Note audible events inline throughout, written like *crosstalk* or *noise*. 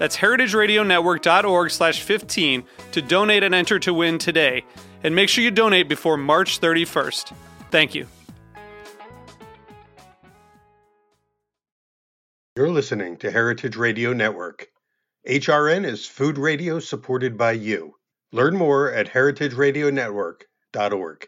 That's heritageradionetwork.org slash 15 to donate and enter to win today. And make sure you donate before March 31st. Thank you. You're listening to Heritage Radio Network. HRN is food radio supported by you. Learn more at heritageradionetwork.org.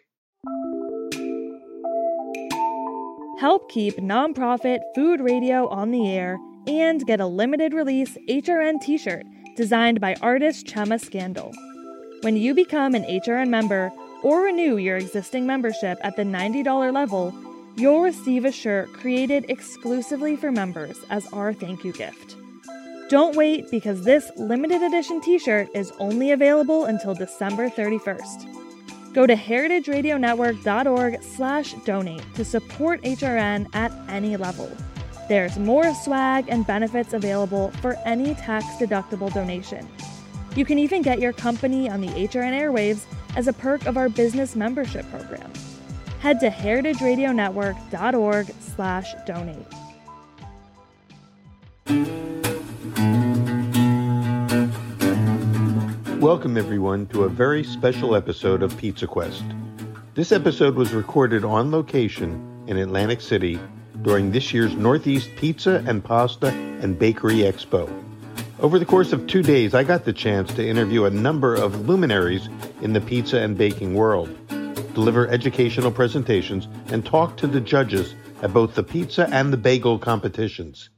Help keep nonprofit food radio on the air and get a limited release HRN t shirt designed by artist Chema Scandal. When you become an HRN member or renew your existing membership at the $90 level, you'll receive a shirt created exclusively for members as our thank you gift. Don't wait because this limited edition t shirt is only available until December 31st. Go to heritageradionetwork.org slash donate to support HRN at any level. There's more swag and benefits available for any tax deductible donation. You can even get your company on the HRN airwaves as a perk of our business membership program. Head to heritageradionetwork.org slash donate. Welcome, everyone, to a very special episode of Pizza Quest. This episode was recorded on location in Atlantic City during this year's Northeast Pizza and Pasta and Bakery Expo. Over the course of two days, I got the chance to interview a number of luminaries in the pizza and baking world, deliver educational presentations, and talk to the judges at both the pizza and the bagel competitions.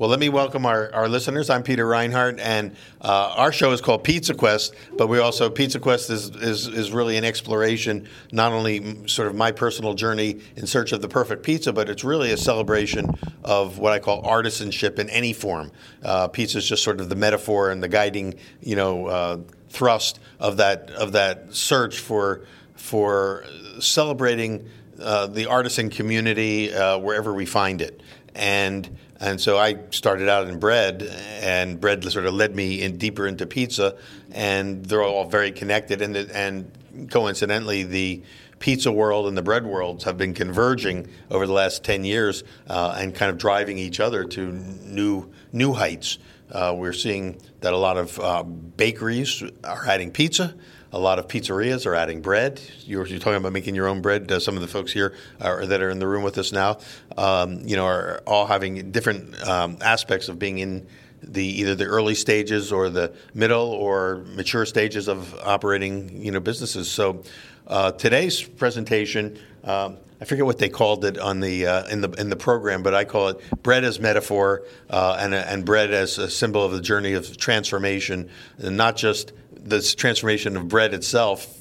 Well, let me welcome our, our listeners. I'm Peter Reinhart, and uh, our show is called Pizza Quest, but we also, Pizza Quest is, is, is really an exploration, not only sort of my personal journey in search of the perfect pizza, but it's really a celebration of what I call artisanship in any form. Uh, pizza is just sort of the metaphor and the guiding, you know, uh, thrust of that, of that search for, for celebrating uh, the artisan community uh, wherever we find it. And and so I started out in bread, and bread sort of led me in deeper into pizza, and they're all very connected. And and coincidentally, the pizza world and the bread worlds have been converging over the last ten years, uh, and kind of driving each other to new new heights. Uh, we're seeing that a lot of uh, bakeries are adding pizza. A lot of pizzerias are adding bread. You're, you're talking about making your own bread. Uh, some of the folks here are, that are in the room with us now, um, you know, are all having different um, aspects of being in the either the early stages or the middle or mature stages of operating, you know, businesses. So uh, today's presentation. Um, I forget what they called it on the uh, in the in the program, but I call it bread as metaphor uh, and and bread as a symbol of the journey of transformation, and not just this transformation of bread itself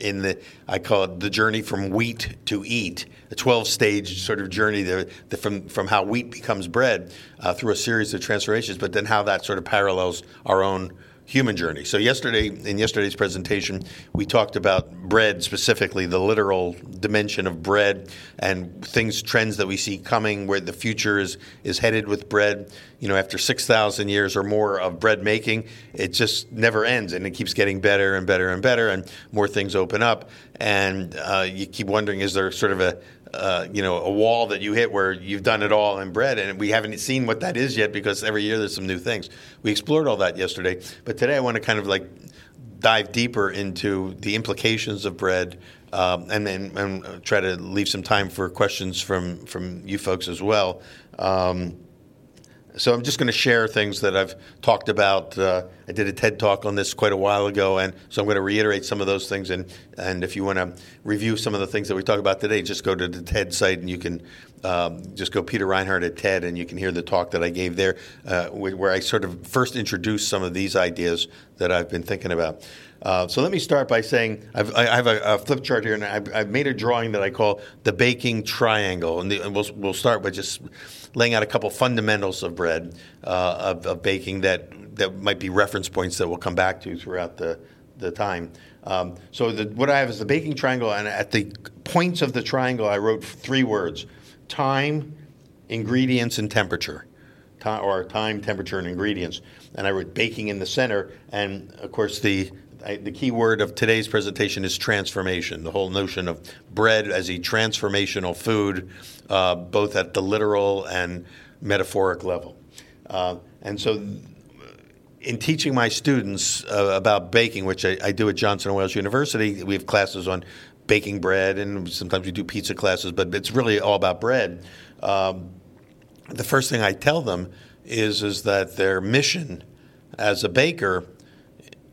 in the I call it the journey from wheat to eat, a 12 stage sort of journey there, the, from from how wheat becomes bread uh, through a series of transformations, but then how that sort of parallels our own human journey. So yesterday, in yesterday's presentation, we talked about bread specifically, the literal dimension of bread and things, trends that we see coming, where the future is is headed with bread. You know, after six thousand years or more of bread making, it just never ends, and it keeps getting better and better and better, and more things open up, and uh, you keep wondering, is there sort of a uh, you know, a wall that you hit where you've done it all in bread, and we haven't seen what that is yet because every year there's some new things. We explored all that yesterday, but today I want to kind of like dive deeper into the implications of bread, um, and then and try to leave some time for questions from from you folks as well. Um, so I'm just going to share things that I've talked about. Uh, I did a TED talk on this quite a while ago, and so I'm going to reiterate some of those things. And and if you want to review some of the things that we talk about today, just go to the TED site and you can um, just go Peter Reinhart at TED, and you can hear the talk that I gave there, uh, where I sort of first introduced some of these ideas that I've been thinking about. Uh, so let me start by saying I've, I have a, a flip chart here, and I've, I've, made a drawing that I call the baking triangle, and, the, and we'll, we'll start by just laying out a couple fundamentals of bread uh, of, of, baking that that might be reference points that we'll come back to throughout the the time. Um, so the, what I have is the baking triangle, and at the points of the triangle, I wrote three words: time, ingredients, and temperature. Time, or time, temperature, and ingredients. And I wrote baking in the center, and of course the I, the key word of today's presentation is transformation. The whole notion of bread as a transformational food, uh, both at the literal and metaphoric level. Uh, and so, in teaching my students uh, about baking, which I, I, do at Johnson & Wales University, we have classes on baking bread, and sometimes we do pizza classes, but it's really all about bread. Um, the first thing I tell them is is that their mission as a baker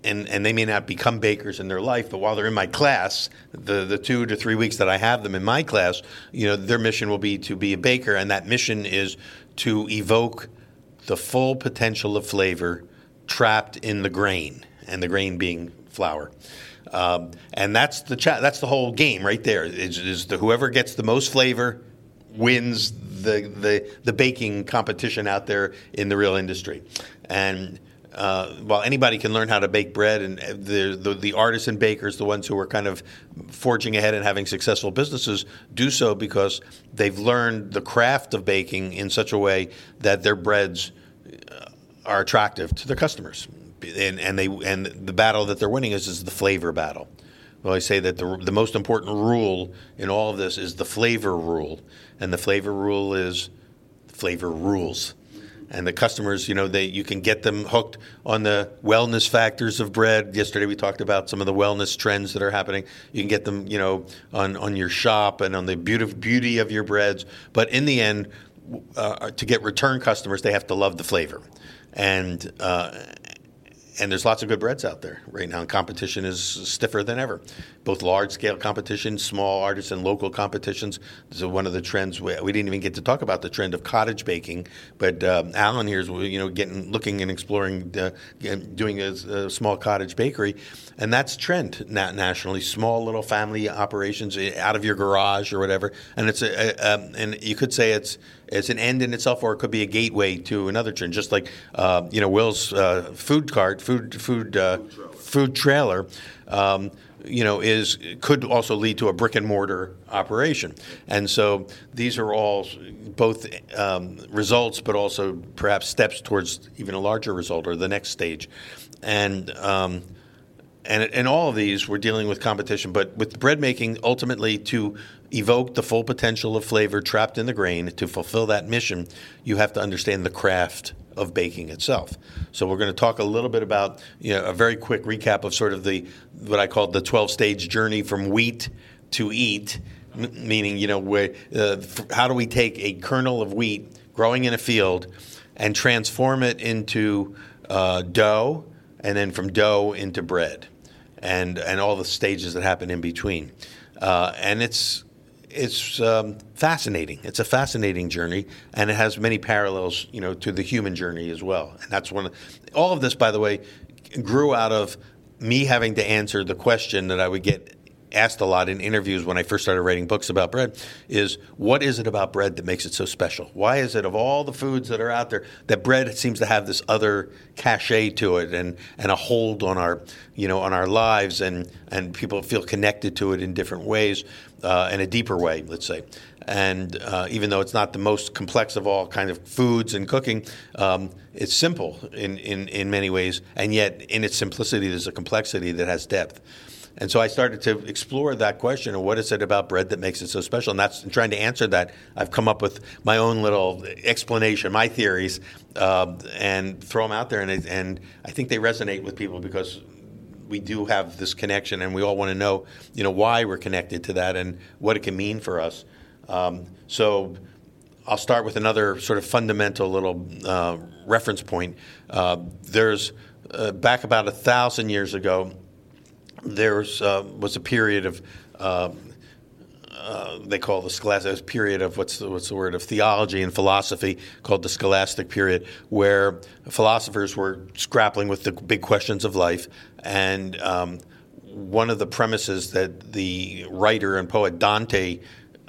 and, and they may not become bakers in their life, but while they're in my class, the, the two to three weeks that I have them in my class, you know, their mission will be to be a baker, and that mission is to evoke the full potential of flavor trapped in the grain, and the grain being flour. Um, and that's the cha- that's the whole game right there. Is, the whoever gets the most flavor wins the, the the baking competition out there in the real industry, and uh, while anybody can learn how to bake bread, and the, the, the artisan bakers, the ones who are kind of forging ahead and having successful businesses, do so because they've learned the craft of baking in such a way that their breads uh, are attractive to their customers, and, and they and the battle that they're winning is is the flavor battle. Well, I say that the, the most important rule in all of this is the flavor rule, and the flavor rule is flavor rules and the customers, you know, they you can get them hooked on the wellness factors of bread. Yesterday we talked about some of the wellness trends that are happening. You can get them, you know, on on your shop and on the beauty beauty of your breads. But in the end, uh, to get return customers, they have to love the flavor, and uh, and there's lots of good breads out there right now. And competition is stiffer than ever, both large scale competitions, small artisan, local competitions. This is one of the trends we, we, didn't even get to talk about the trend of cottage baking, but um, Alan here is you know getting looking and exploring uh, doing a, a, small cottage bakery, and that's trend nationally. Small little family operations eh, out of your garage or whatever, and it's a, a um, and you could say it's it's an end in itself, or it could be a gateway to another trend. Just like uh, you know, Will's uh, food cart, food food uh, food trailer. Food trailer um, you know, is could also lead to a brick and mortar operation. And so these are all both um, results, but also perhaps steps towards even a larger result or the next stage. And um, and in all of these, we're dealing with competition, but with bread making, ultimately to evoke the full potential of flavor trapped in the grain, to fulfill that mission, you have to understand the craft of baking itself. So we're going to talk a little bit about you know, a very quick recap of sort of the what I call the 12 stage journey from wheat to eat, m- meaning you know where, uh, f- how do we take a kernel of wheat growing in a field and transform it into uh, dough, and then from dough into bread, and and all the stages that happen in between, uh, and it's it's um, fascinating. It's a fascinating journey, and it has many parallels, you know, to the human journey as well. And that's one. Of, all of this, by the way, grew out of me having to answer the question that I would get asked a lot in interviews when I first started writing books about bread is what is it about bread that makes it so special? Why is it of all the foods that are out there that bread seems to have this other cachet to it and, and a hold on our you know on our lives and and people feel connected to it in different ways uh, in a deeper way, let's say. And uh, even though it's not the most complex of all kind of foods and cooking, um, it's simple in, in, in many ways, and yet in its simplicity, there's a complexity that has depth. And so I started to explore that question of what is it about bread that makes it so special? And that's trying to answer that. I've come up with my own little explanation, my theories, uh, and throw them out there. And, and I think they resonate with people because we do have this connection, and we all want to know, you know, why we're connected to that and what it can mean for us. Um, so I'll start with another sort of fundamental little uh, reference point. Uh, there's uh, back about a thousand years ago, there uh, was a period of uh, uh, they call the scholastic period of what's the, what's the word of theology and philosophy called the scholastic period, where philosophers were grappling with the big questions of life, and um, one of the premises that the writer and poet Dante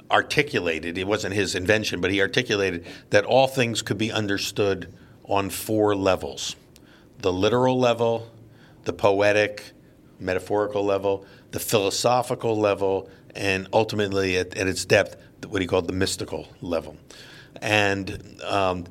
articulated, it wasn't his invention, but he articulated that all things could be understood on four levels the literal level, the poetic, metaphorical level, the philosophical level, and ultimately at, at its depth, what he called the mystical level. And um,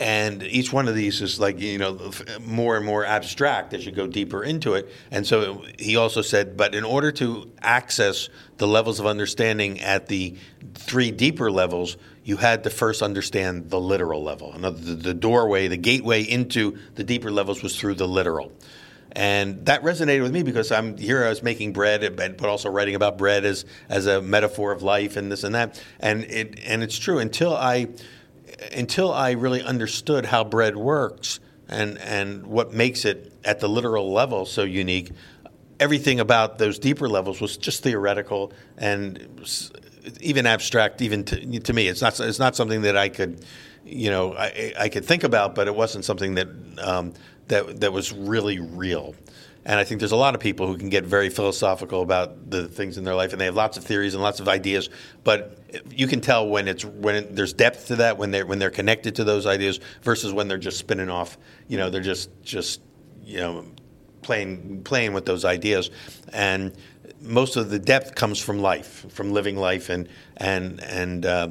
and each one of these is like you know more and more abstract as you go deeper into it. And so he also said but in order to access the levels of understanding at the three deeper levels you had to first understand the literal level. And the, the doorway the gateway into the deeper levels was through the literal and that resonated with me because I'm here. I was making bread, but also writing about bread as as a metaphor of life and this and that. And it and it's true until I until I really understood how bread works and and what makes it at the literal level so unique. Everything about those deeper levels was just theoretical and even abstract. Even to, to me, it's not it's not something that I could you know I, I could think about, but it wasn't something that um, that that was really real. And I think there's a lot of people who can get very philosophical about the things in their life, and they have lots of theories and lots of ideas. But you can tell when it's when it, there's depth to that, when they're when they're connected to those ideas, versus when they're just spinning off. You know, they're just just you know playing playing with those ideas, and most of the depth comes from life, from living life, and and and. Uh,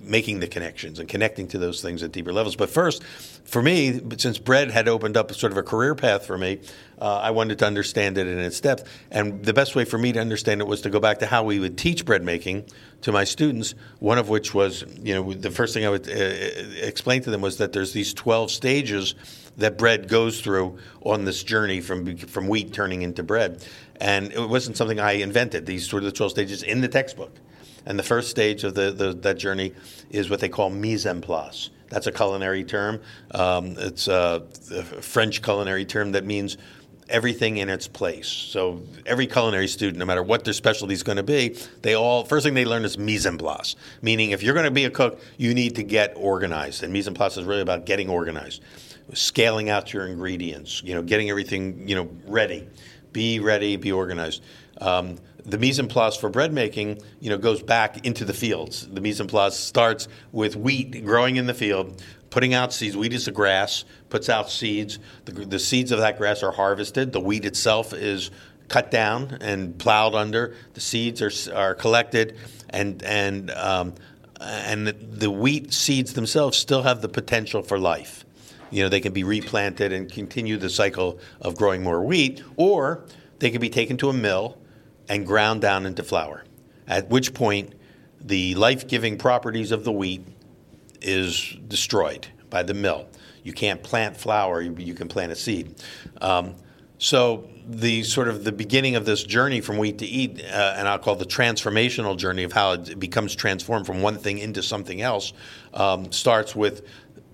making the connections and connecting to those things at deeper levels. But first, for me, since bread had opened up sort of a career path for me, uh, I wanted to understand it in its depth. And the best way for me to understand it was to go back to how we would teach bread making to my students. One of which was, you know, the first thing I would uh, explain to them was that there's these 12 stages that bread goes through on this journey from from wheat turning into bread. And it wasn't something I invented. These were the 12 stages in the textbook. And the first stage of the, the, that journey is what they call mise en place. That's a culinary term. Um, it's a, a, French culinary term that means everything in its place. So every culinary student, no matter what their specialty is going to be, they all first thing they learn is mise en place. Meaning, if you're going to be a cook, you need to get organized, and mise en place is really about getting organized, scaling out your ingredients, you know, getting everything you know ready. Be ready, be organized. Um, the mise en place for bread making, you know, goes back into the fields. The mise en place starts with wheat growing in the field, putting out seeds. Wheat is a grass, puts out seeds. The, the seeds of that grass are harvested. The wheat itself is cut down and plowed under. The seeds are, are collected, and and um, and the, the wheat seeds themselves still have the potential for life. You know, they can be replanted and continue the cycle of growing more wheat, or they can be taken to a mill and ground down into flour. At which point, the life giving properties of the wheat is destroyed by the mill. You can't plant flour, you, can plant a seed. Um, so the sort of the beginning of this journey from wheat to eat, uh, and I'll call the transformational journey of how it becomes transformed from one thing into something else, um, starts with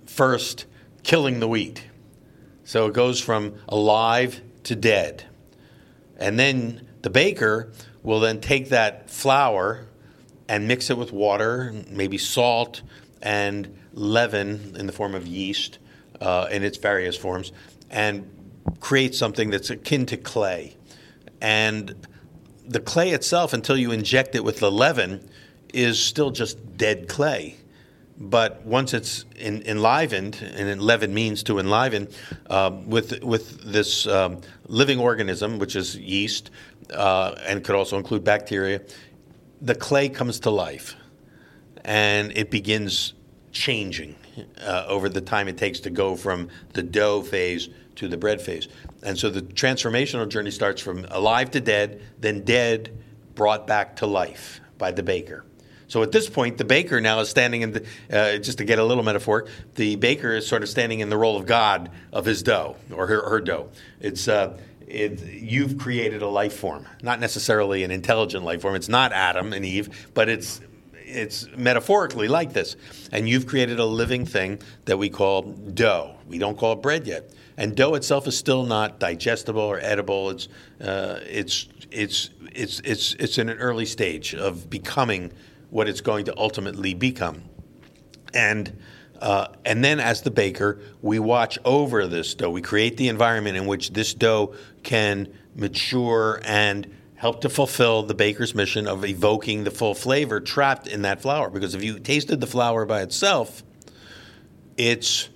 first killing the wheat. So it goes from alive to dead, and then the baker will then take that flour and mix it with water, maybe salt, and leaven in the form of yeast uh, in its various forms, and create something that's akin to clay. And the clay itself, until you inject it with the leaven, is still just dead clay. But once it's in, enlivened, and leaven means to enliven, um, with with this um, living organism, which is yeast, uh, and could also include bacteria, the clay comes to life and it begins changing uh, over the time it takes to go from the dough phase to the bread phase. And so the transformational journey starts from alive to dead, then dead brought back to life by the baker. So at this point, the baker now is standing in the, uh, just to get a little metaphor, the baker is sort of standing in the role of God of his dough or her, her dough. It's, uh, it, you've created a life form, not necessarily an intelligent life form. It's not Adam and Eve, but it's it's metaphorically like this. And you've created a living thing that we call dough. We don't call it bread yet. And dough itself is still not digestible or edible. It's, uh, it's, it's, it's, it's, it's in an early stage of becoming what it's going to ultimately become. And uh, and then, as the baker, we watch over this dough. We create the environment in which this dough can mature and help to fulfill the baker's mission of evoking the full flavor trapped in that flour. Because if you tasted the flour by itself, it's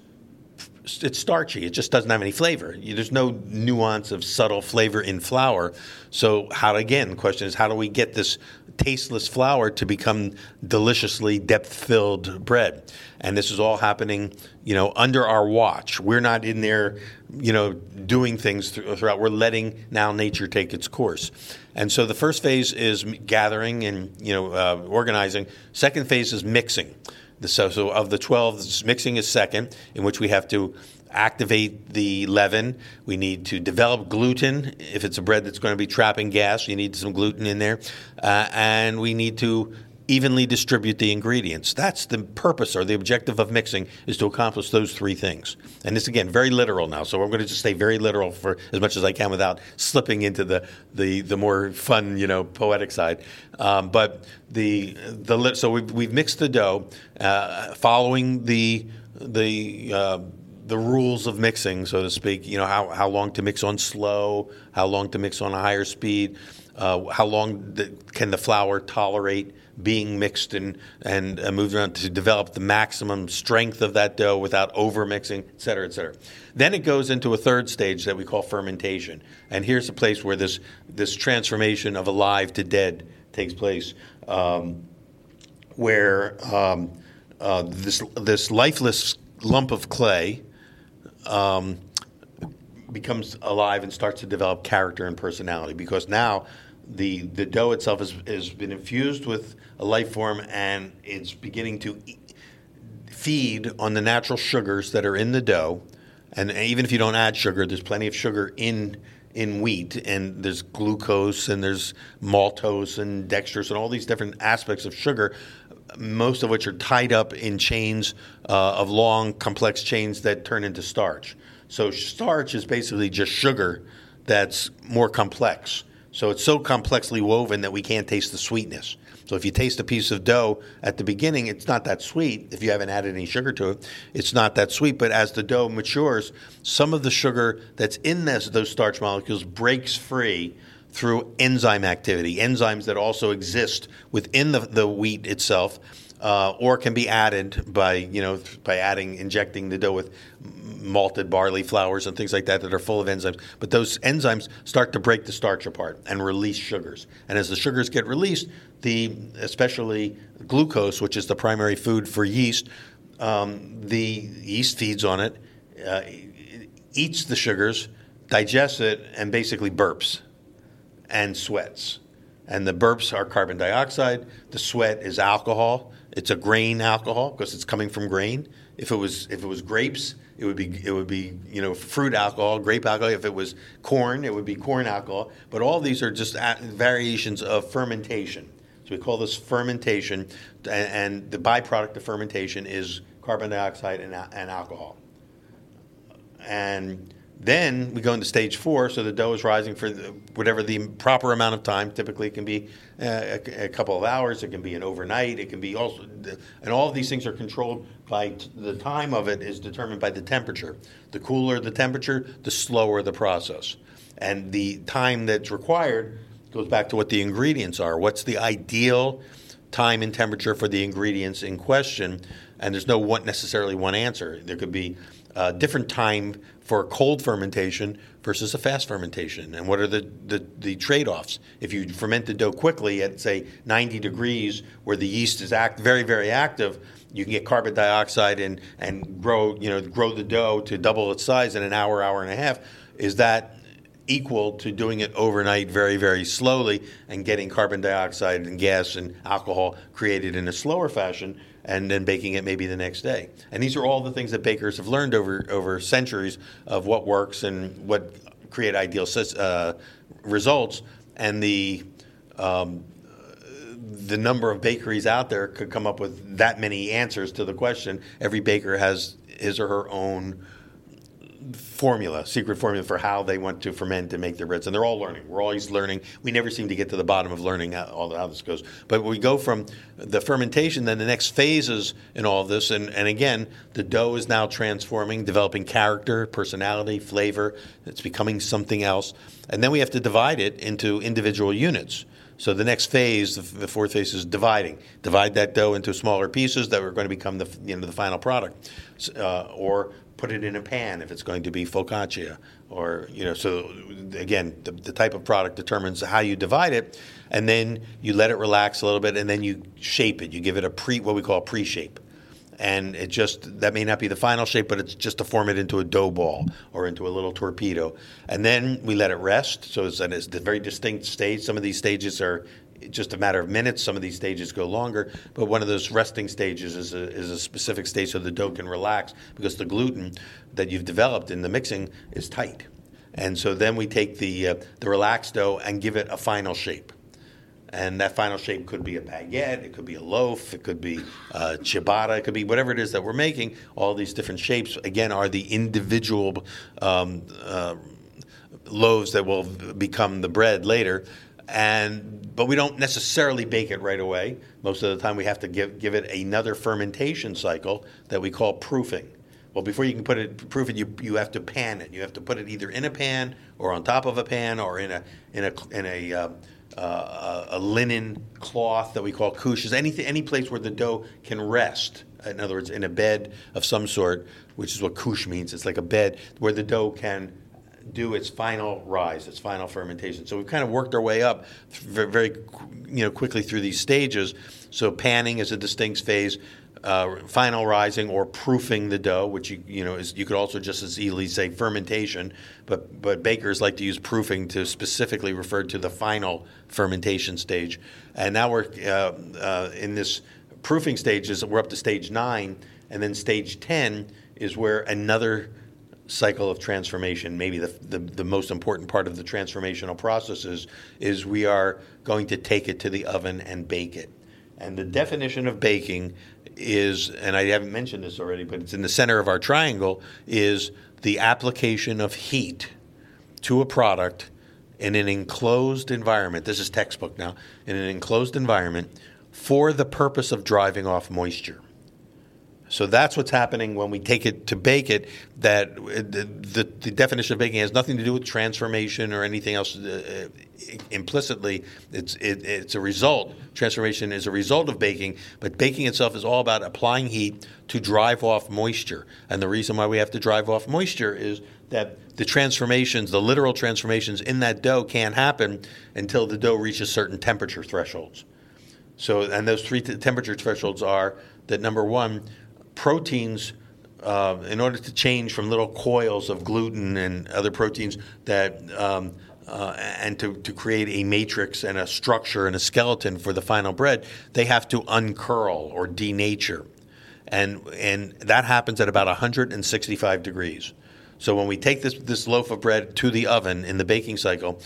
it's starchy. It just doesn't have any flavor. There's no nuance of subtle flavor in flour. So how again? The question is how do we get this tasteless flour to become deliciously depth-filled bread? And this is all happening, you know, under our watch. We're not in there, you know, doing things throughout. We're letting now nature take its course. And so the first phase is gathering and you know uh, organizing. Second phase is mixing. So, so of the 12, mixing is second, in which we have to activate the leaven. We need to develop gluten. If it's a bread that's going to be trapping gas, you need some gluten in there. Uh, and we need to evenly distribute the ingredients. That's the purpose or the objective of mixing is to accomplish those three things. And this again very literal now, so I'm going to just stay very literal for as much as I can without slipping into the the, the more fun, you know, poetic side. Um, but the the so we've, we've mixed the dough, uh, following the the uh, the rules of mixing, so to speak. You know how, how long to mix on slow, how long to mix on a higher speed, uh, how long the, can the flour tolerate being mixed and and uh, moved around to develop the maximum strength of that dough without over mixing, et cetera, et cetera. Then it goes into a third stage that we call fermentation, and here's the place where this this transformation of alive to dead takes place, um, where um, uh, this this lifeless lump of clay. Um, becomes alive and starts to develop character and personality because now the the dough itself has, has been infused with a life form and it's beginning to feed on the natural sugars that are in the dough. And even if you don't add sugar, there's plenty of sugar in in wheat, and there's glucose, and there's maltose, and dextrose, and all these different aspects of sugar, most of which are tied up in chains uh, of long, complex chains that turn into starch. So starch is basically just sugar that's more complex. So it's so complexly woven that we can't taste the sweetness. So if you taste a piece of dough at the beginning, it's not that sweet. If you haven't added any sugar to it, it's not that sweet. But as the dough matures, some of the sugar that's in this, those starch molecules breaks free through enzyme activity, enzymes that also exist within the, the wheat itself. Uh, or can be added by you know by adding injecting the dough with malted barley flours and things like that that are full of enzymes. But those enzymes start to break the starch apart and release sugars. And as the sugars get released, the especially glucose, which is the primary food for yeast, um, the yeast feeds on it, uh, eats the sugars, digests it, and basically burps and sweats. And the burps are carbon dioxide. The sweat is alcohol. It's a grain alcohol because it's coming from grain. If it was if it was grapes, it would be it would be you know fruit alcohol, grape alcohol. If it was corn, it would be corn alcohol. But all these are just variations of fermentation. So we call this fermentation, and, the byproduct of fermentation is carbon dioxide and, and alcohol. And then we go into stage four, so the dough is rising for whatever the proper amount of time. Typically, it can be uh, a, a, couple of hours, it can be an overnight, it can be also, and all of these things are controlled by t- the time of it is determined by the temperature. The cooler the temperature, the slower the process, and the time that's required goes back to what the ingredients are. What's the ideal time and temperature for the ingredients in question? And there's no one necessarily one answer. There could be a different time for cold fermentation versus a fast fermentation, and what are the, the, the trade offs? If you ferment the dough quickly at say 90 degrees, where the yeast is act very very active, you can get carbon dioxide and and grow you know grow the dough to double its size in an hour hour and a half. Is that equal to doing it overnight very, very slowly and getting carbon dioxide and gas and alcohol created in a slower fashion and then baking it maybe the next day. And these are all the things that bakers have learned over, over centuries of what works and what create ideal uh, results. And the, um, the number of bakeries out there could come up with that many answers to the question. Every baker has his or her own formula, secret formula for how they want to ferment and make their breads, and they're all learning. We're always learning. We never seem to get to the bottom of learning how, all how this goes. But we go from the fermentation, then the next phases in all this, and, and again, the dough is now transforming, developing character, personality, flavor. It's becoming something else, and then we have to divide it into individual units. So the next phase, the fourth phase, is dividing. Divide that dough into smaller pieces that are going to become the you know the final product, uh, or put it in a pan if it's going to be focaccia or you know so again the, the, type of product determines how you divide it and then you let it relax a little bit and then you shape it. You give it a pre what we call pre-shape. And it just that may not be the final shape but it's just to form it into a dough ball or into a little torpedo. And then we let it rest so it's at a very distinct stage. Some of these stages are just a matter of minutes. Some of these stages go longer, but one of those resting stages is a, is a specific stage so the dough can relax because the gluten that you've developed in the mixing is tight. And so then we take the, uh, the relaxed dough and give it a final shape. And that final shape could be a baguette, it could be a loaf, it could be uh, ciabatta, it could be whatever it is that we're making. All these different shapes, again, are the individual um, uh, loaves that will become the bread later and but we don't necessarily bake it right away. Most of the time, we have to give give it another fermentation cycle that we call proofing. Well, before you can put it proof it, you you have to pan it. You have to put it either in a pan or on top of a pan or in a in a in a uh, uh, a linen cloth that we call couches. Anything, any place where the dough can rest. In other words, in a bed of some sort, which is what couche means. It's like a bed where the dough can do its final rise, its final fermentation. So we've kind of worked our way up very, you know, quickly through these stages. So panning is a distinct phase. Uh, final rising or proofing the dough, which you you know is you could also just as easily say fermentation, but but bakers like to use proofing to specifically refer to the final fermentation stage. And now we're uh, uh, in this proofing stages. We're up to stage nine, and then stage ten is where another cycle of transformation, maybe the, the, the, most important part of the transformational processes, is we are going to take it to the oven and bake it. And the definition of baking is, and I haven't mentioned this already, but it's in the center of our triangle, is the application of heat to a product in an enclosed environment. This is textbook now, in an enclosed environment for the purpose of driving off moisture. So that's what's happening when we take it to bake it. That the, the, the definition of baking has nothing to do with transformation or anything else. Uh, implicitly, it's it, it's a result. Transformation is a result of baking, but baking itself is all about applying heat to drive off moisture. And the reason why we have to drive off moisture is that the transformations, the literal transformations in that dough, can't happen until the dough reaches certain temperature thresholds. So, and those three t- temperature thresholds are that number one proteins, uh, in order to change from little coils of gluten and other proteins that um, uh, and to, to create a matrix and a structure and a skeleton for the final bread, they have to uncurl or denature. And, and that happens at about 165 degrees. So when we take this, this loaf of bread to the oven in the baking cycle,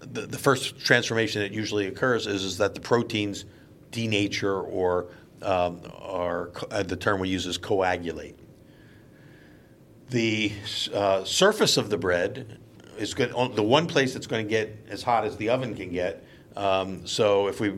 the, the first transformation that usually occurs is, is that the proteins denature or um, are uh, the term we use is coagulate. The uh, surface of the bread is good. The one place that's going to get as hot as the oven can get. Um, so if we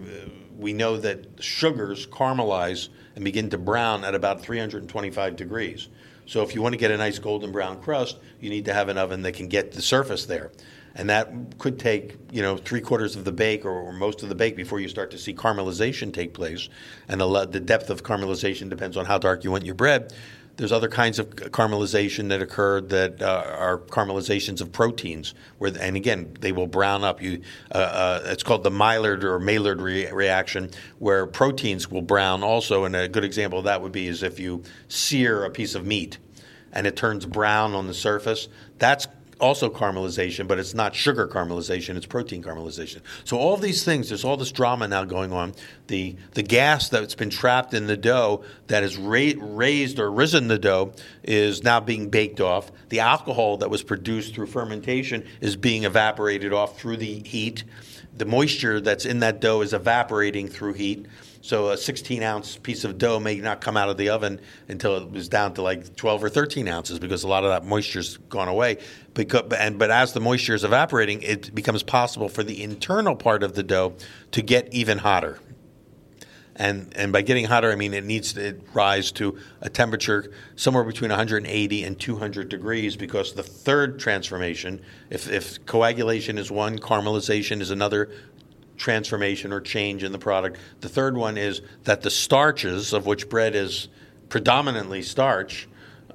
we know that sugars caramelize and begin to brown at about 325 degrees. So if you want to get a nice golden brown crust, you need to have an oven that can get the surface there and that could take you know three quarters of the bake or, or, most of the bake before you start to see caramelization take place. And the, the depth of caramelization depends on how dark you want your bread. There's other kinds of caramelization that occur that uh, are caramelizations of proteins, where and again they will brown up. You, uh, uh, it's called the Maillard or Maillard re- reaction, where proteins will brown also. And a good example of that would be is if you sear a piece of meat and it turns brown on the surface. That's also caramelization, but it's not sugar caramelization, it's protein caramelization. So all these things, there's all this drama now going on. The the gas that's been trapped in the dough that has ra- raised or risen the dough is now being baked off. The alcohol that was produced through fermentation is being evaporated off through the heat. the moisture that's in that dough is evaporating through heat. So a 16 ounce piece of dough may not come out of the oven until it was down to like 12 or 13 ounces because a lot of that moisture's gone away. Because, and, but as the moisture is evaporating, it becomes possible for the internal part of the dough to get even hotter. And, and by getting hotter, I mean it needs to rise to a temperature somewhere between 180 and 200 degrees because the third transformation, if, if coagulation is one, caramelization is another transformation or change in the product. The third one is that the starches, of which bread is predominantly starch,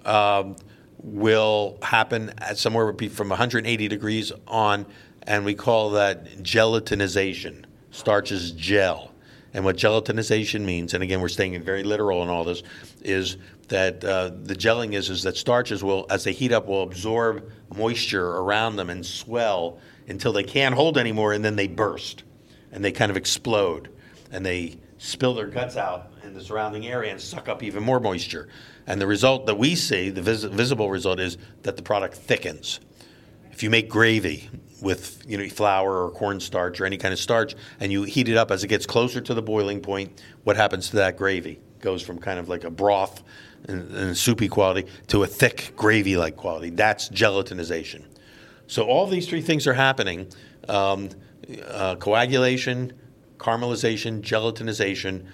um, will happen at somewhere from 180 degrees on, and we call that gelatinization. Starches gel. And what gelatinization means, and again, we're staying very literal in all this, is that uh, the gelling is is that starches will, as they heat up, will absorb moisture around them and swell until they can't hold anymore, and then they burst, and they kind of explode, and they spill their guts out in the surrounding area and suck up even more moisture. And the result that we see, the vis- visible result, is that the product thickens. If you make gravy, with you know flour or cornstarch or any kind of starch, and you heat it up as it gets closer to the boiling point, what happens to that gravy? Goes from kind of like a broth and, and soupy quality to a thick gravy-like quality. That's gelatinization. So all these three things are happening: um, uh, coagulation, caramelization, gelatinization,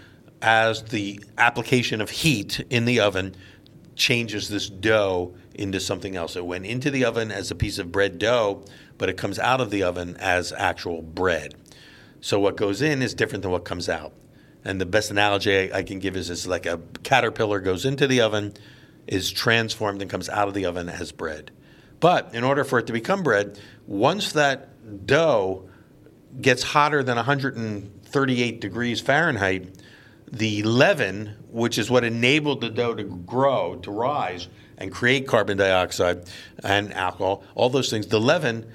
as the application of heat in the oven changes this dough into something else. It went into the oven as a piece of bread dough, but it comes out of the oven as actual bread. So what goes in is different than what comes out. And the best analogy I, can give is, it's like a caterpillar goes into the oven, is transformed, and comes out of the oven as bread. But in order for it to become bread, once that dough gets hotter than 138 degrees Fahrenheit, the leaven, which is what enabled the dough to grow, to rise, and create carbon dioxide and alcohol, all those things, the leaven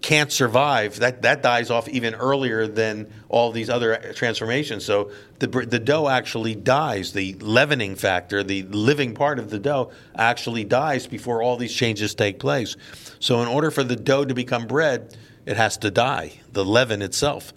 can't survive. That that dies off even earlier than all these other transformations. So the the dough actually dies. The leavening factor, the living part of the dough, actually dies before all these changes take place. So in order for the dough to become bread, it has to die. The leaven itself,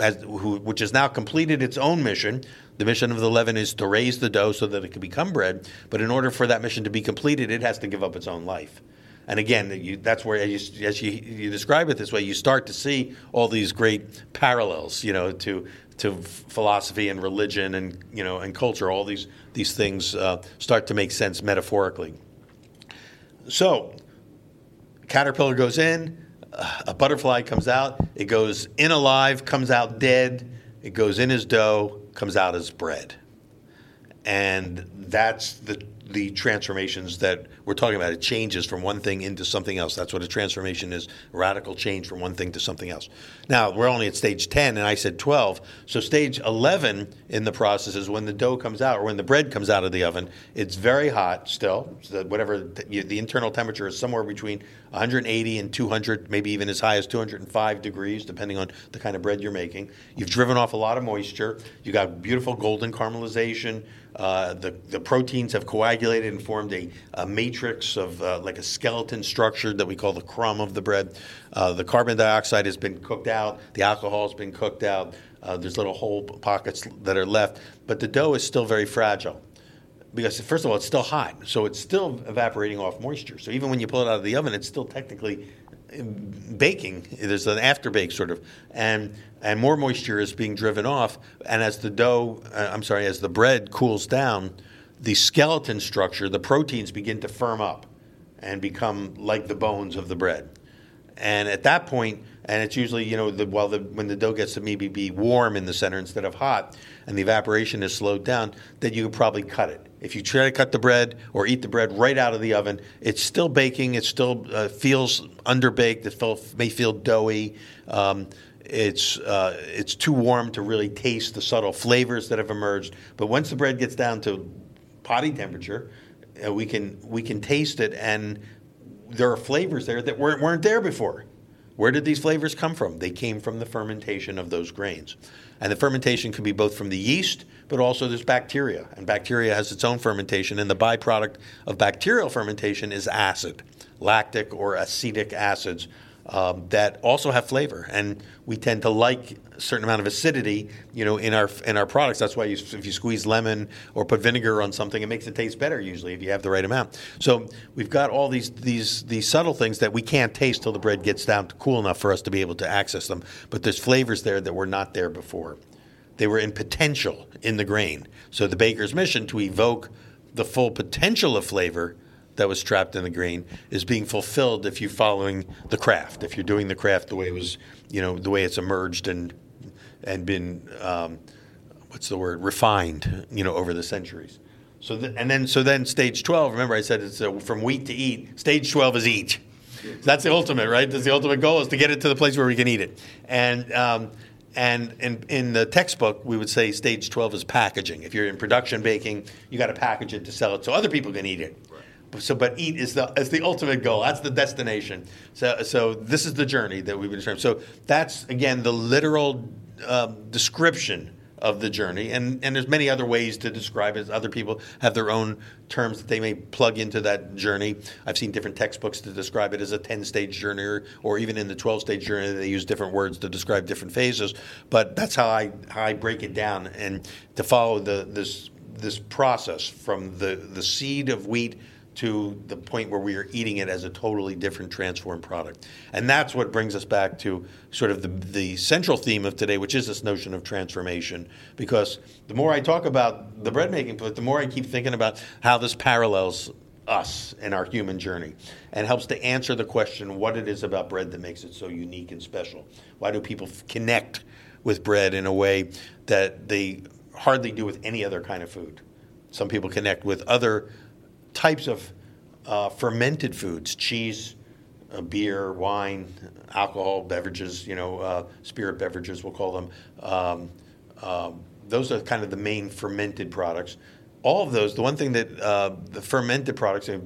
has, which has now completed its own mission. The mission of the leaven is to raise the dough so that it can become bread. But in order for that mission to be completed, it has to give up its own life. And again, you, that's where, as, you, as you, you, describe it this way, you start to see all these great parallels, you know, to to philosophy and religion and you know and culture. All these these things uh, start to make sense metaphorically. So, caterpillar goes in, a butterfly comes out. It goes in alive, comes out dead. It goes in as dough, comes out as bread, and that's the the transformations that we're talking about. It changes from one thing into something else. That's what a transformation is radical change from one thing to something else. Now, we're only at stage 10, and I said 12. So, stage 11 in the process is when the dough comes out or when the bread comes out of the oven. It's very hot still. So whatever the, the internal temperature is somewhere between 180 and 200, maybe even as high as 205 degrees, depending on the kind of bread you're making. You've driven off a lot of moisture. You've got beautiful golden caramelization. Uh, the, the proteins have coagulated and formed a, a matrix of uh, like a skeleton structure that we call the crumb of the bread. Uh, the carbon dioxide has been cooked out, the alcohol has been cooked out. Uh, there's little hole pockets that are left, but the dough is still very fragile because first of all, it's still hot, so it's still evaporating off moisture. So even when you pull it out of the oven, it's still technically baking. There's an afterbake sort of, and and more moisture is being driven off. And as the dough, uh, I'm sorry, as the bread cools down, the skeleton structure, the proteins begin to firm up and become like the bones of the bread. And at that point, and it's usually you know the, while the when the dough gets to maybe be warm in the center instead of hot, and the evaporation is slowed down, then you could probably cut it. If you try to cut the bread or eat the bread right out of the oven, it's still baking. It still uh, feels underbaked. It feel, may feel doughy. Um, it's uh, it's too warm to really taste the subtle flavors that have emerged. But once the bread gets down to potty temperature, uh, we can we can taste it, and there are flavors there that weren't weren't there before. Where did these flavors come from? They came from the fermentation of those grains. And the fermentation can be both from the yeast, but also there's bacteria. And bacteria has its own fermentation, and the byproduct of bacterial fermentation is acid, lactic or acetic acids. um, that also have flavor, and we tend to like a certain amount of acidity, you know, in our in our products. That's why you, if you squeeze lemon or put vinegar on something, it makes it taste better usually if you have the right amount. So we've got all these these these subtle things that we can't taste till the bread gets down to cool enough for us to be able to access them. But there's flavors there that were not there before. They were in potential in the grain. So the baker's mission to evoke the full potential of flavor that was trapped in the grain is being fulfilled if you're following the craft, if you're doing the craft the way it was, you know, the way it's emerged and and been um, what's the word refined, you know, over the centuries. So and then so then stage twelve. Remember, I said it's uh, from wheat to eat. Stage twelve is eat. That's the ultimate, right? That's the ultimate goal is to get it to the place where we can eat it. And um, and in, in the textbook, we would say stage 12 is packaging. If you're in production baking, you got to package it to sell it so other people can eat it. So, but eat is the is the ultimate goal. That's the destination. So, so this is the journey that we've been describing. So that's again the literal um, description of the journey, and and there's many other ways to describe it. Other people have their own terms that they may plug into that journey. I've seen different textbooks to describe it as a 10 stage journey, or, or even in the 12 stage journey, they use different words to describe different phases. But that's how I how I break it down, and to follow the this this process from the the seed of wheat to the point where we are eating it as a totally different transformed product. And that's what brings us back to sort of the, the central theme of today, which is this notion of transformation. Because the more I talk about the bread making, the more I keep thinking about how this parallels us in our human journey and helps to answer the question what it is about bread that makes it so unique and special. Why do people connect with bread in a way that they hardly do with any other kind of food? Some people connect with other types of uh, fermented foods, cheese, uh, beer, wine, alcohol, beverages, you know, uh, spirit beverages, we'll call them. Um, um, those are kind of the main fermented products. All of those, the one thing that uh, the fermented products, uh,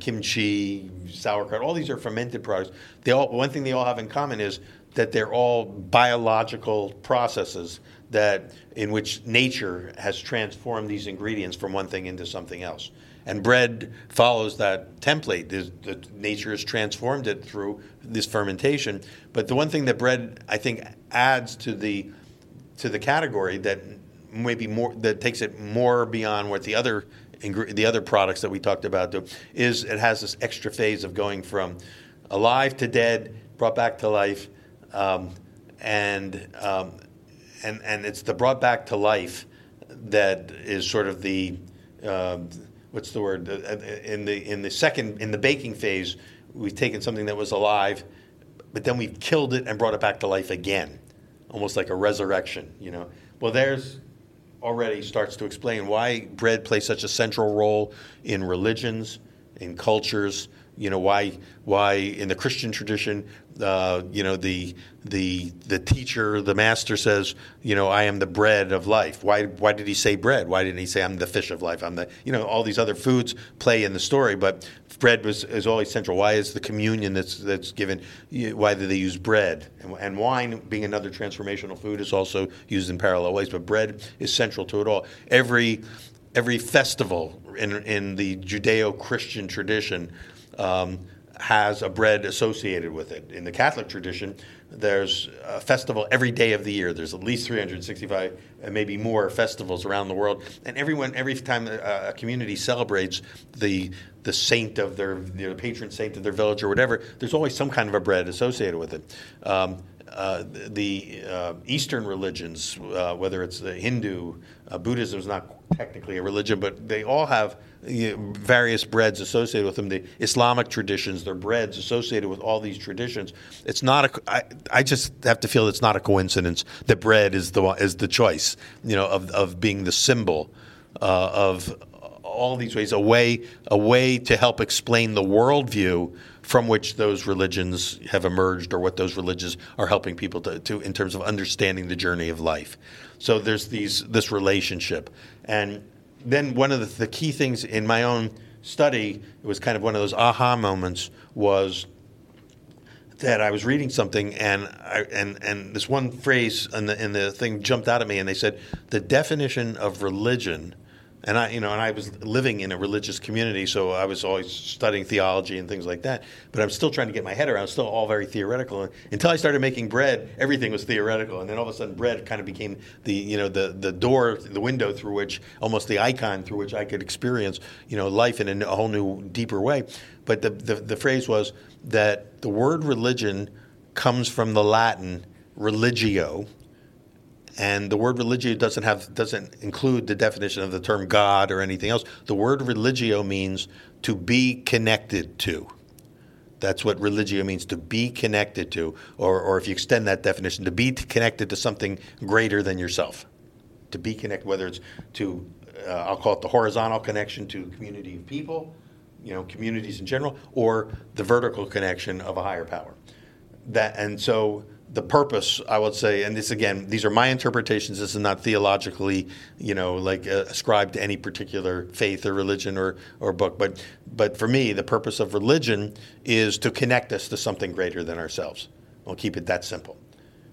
kimchi, sauerkraut, all these are fermented products. They all, one thing they all have in common is that they're all biological processes that in which nature has transformed these ingredients from one thing into something else. And bread follows that template. the nature has transformed it through this fermentation. But the one thing that bread, I think, adds to the to the category that maybe more that takes it more beyond what the other the other products that we talked about do is it has this extra phase of going from alive to dead, brought back to life, um, and um, and and it's the brought back to life that is sort of the uh, what's the word? Uh, uh, in the in the second in the baking phase, we've taken something that was alive, but then we've killed it and brought it back to life again, almost like a resurrection. You know. Well, there's already starts to explain why bread plays such a central role in religions, in cultures, you know why why in the Christian tradition, uh, you know the the the teacher, the master says, you know, I am the bread of life. Why why did he say bread? Why didn't he say I'm the fish of life? I'm the you know all these other foods play in the story, but bread was is always central. Why is the communion that's that's given? Why do they use bread? And, and wine, being another transformational food, is also used in parallel ways. But bread is central to it all. Every every festival in in the Judeo-Christian tradition um, has a bread associated with it. In the Catholic tradition, there's a festival every day of the year. There's at least 365 and maybe more festivals around the world, and everyone every time a, community celebrates the the saint of their the patron saint of their village or whatever, there's always some kind of a bread associated with it. Um, uh, the uh, Eastern religions, uh, whether it's the Hindu, uh, Buddhism is not technically a religion, but they all have you know, various breads associated with them. The Islamic traditions, their breads associated with all these traditions. It's not a. I, I just have to feel it's not a coincidence that bread is the is the choice. You know, of of being the symbol uh, of all these ways, a way a way to help explain the worldview from which those religions have emerged or what those religions are helping people to, to in terms of understanding the journey of life. So there's these this relationship. And then one of the, the key things in my own study, it was kind of one of those aha moments, was that I was reading something and I, and and this one phrase in the in the thing jumped out at me and they said the definition of religion and I, you know, and I was living in a religious community, so I was always studying theology and things like that. But I'm still trying to get my head around. Still all very theoretical. Until I started making bread, everything was theoretical, and then all of a sudden, bread kind of became the, you know, the the door, the window through which, almost the icon through which I could experience, you know, life in a whole new, deeper way. But the the, the phrase was that the word religion comes from the Latin religio, and the word religio doesn't have doesn't include the definition of the term God or anything else. The word religio means to be connected to. That's what religio means to be connected to, or, or if you extend that definition, to be connected to something greater than yourself. To be connected, whether it's to, uh, I'll call it the horizontal connection to community of people, you know, communities in general, or the vertical connection of a higher power. That and so the purpose, I would say, and this again, these are my interpretations. This is not theologically, you know, like uh, ascribed to any particular faith or religion or, or book. But, but for me, the purpose of religion is to connect us to something greater than ourselves. We'll keep it that simple.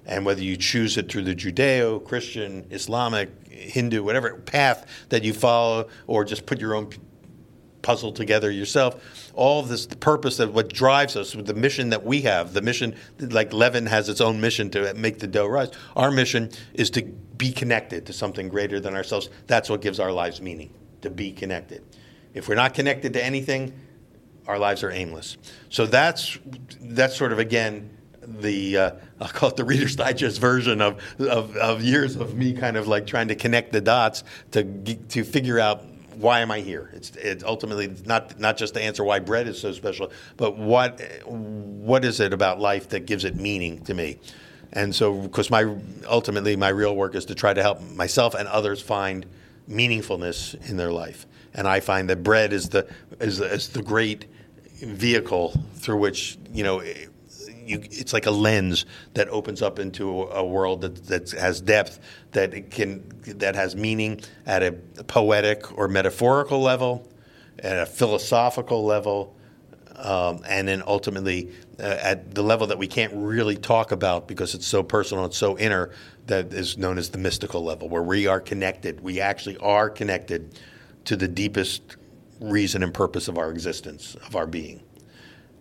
And whether you choose it through the Judeo, Christian, Islamic, Hindu, whatever path that you follow, or just put your own puzzle together yourself. All of this, the purpose of what drives us, the mission that we have, the mission, like Leaven has its own mission to make the dough rise. Our mission is to be connected to something greater than ourselves. That's what gives our lives meaning, to be connected. If we're not connected to anything, our lives are aimless. So that's that's sort of again the uh, I'll call it the Reader's Digest version of, of, of years of me kind of like trying to connect the dots to to figure out why am I here? It's, ultimately not not just to answer why bread is so special, but what what is it about life that gives it meaning to me? And so, because my ultimately my real work is to try to help myself and others find meaningfulness in their life. And I find that bread is the is, is the great vehicle through which you know you, it's like a lens that opens up into a, world that, that has depth, that can that has meaning at a poetic or metaphorical level, at a philosophical level, um, and then ultimately uh, at the level that we can't really talk about because it's so personal, it's so inner, that is known as the mystical level, where we are connected. We actually are connected to the deepest reason and purpose of our existence, of our being.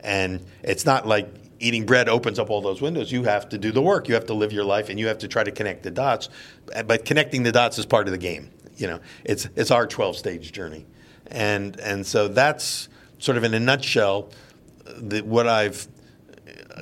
And it's not like eating bread opens up all those windows. You have to do the work. You have to live your life, and you have to try to connect the dots. But connecting the dots is part of the game. You know, it's it's our 12 stage journey, and and so that's sort of in a nutshell the, what I've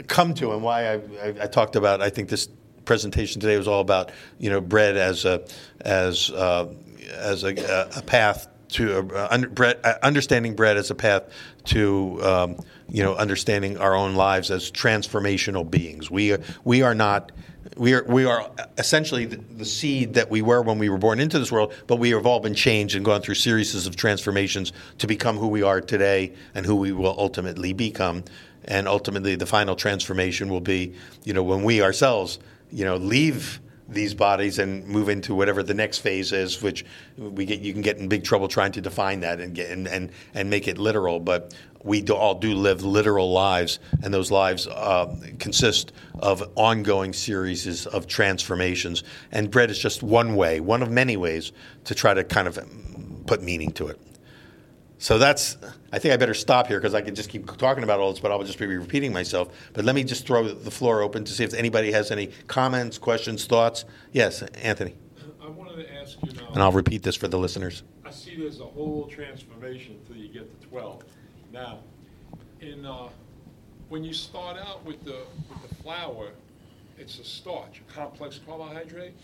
come to and why I, I, I, talked about. I think this presentation today was all about you know bread as a as uh, as a, a path to uh, uh, understanding bread as a path to um, you know understanding our own lives as transformational beings. We we are not. We are, we are essentially the, the, seed that we were when we were born into this world, but we have all been changed and gone through series of transformations to become who we are today and who we will ultimately become. And ultimately, the final transformation will be, you know, when we ourselves, you know, leave these bodies and move into whatever the next phase is, which we get you can get in big trouble trying to define that and get and and, and make it literal. But we do, all do live literal lives, and those lives uh, consist of ongoing series of transformations. And bread is just one way, one of many ways to try to kind of put meaning to it. So that's, I think I better stop here because I could just keep talking about all this, but I'll just be repeating myself. But let me just throw the floor open to see if anybody has any comments, questions, thoughts. Yes, Anthony. I wanted to ask you now. And I'll repeat this for the listeners. I see there's a whole transformation until you get to 12. Now, in uh, when you start out with the, with the flour, it's a starch, a complex carbohydrate.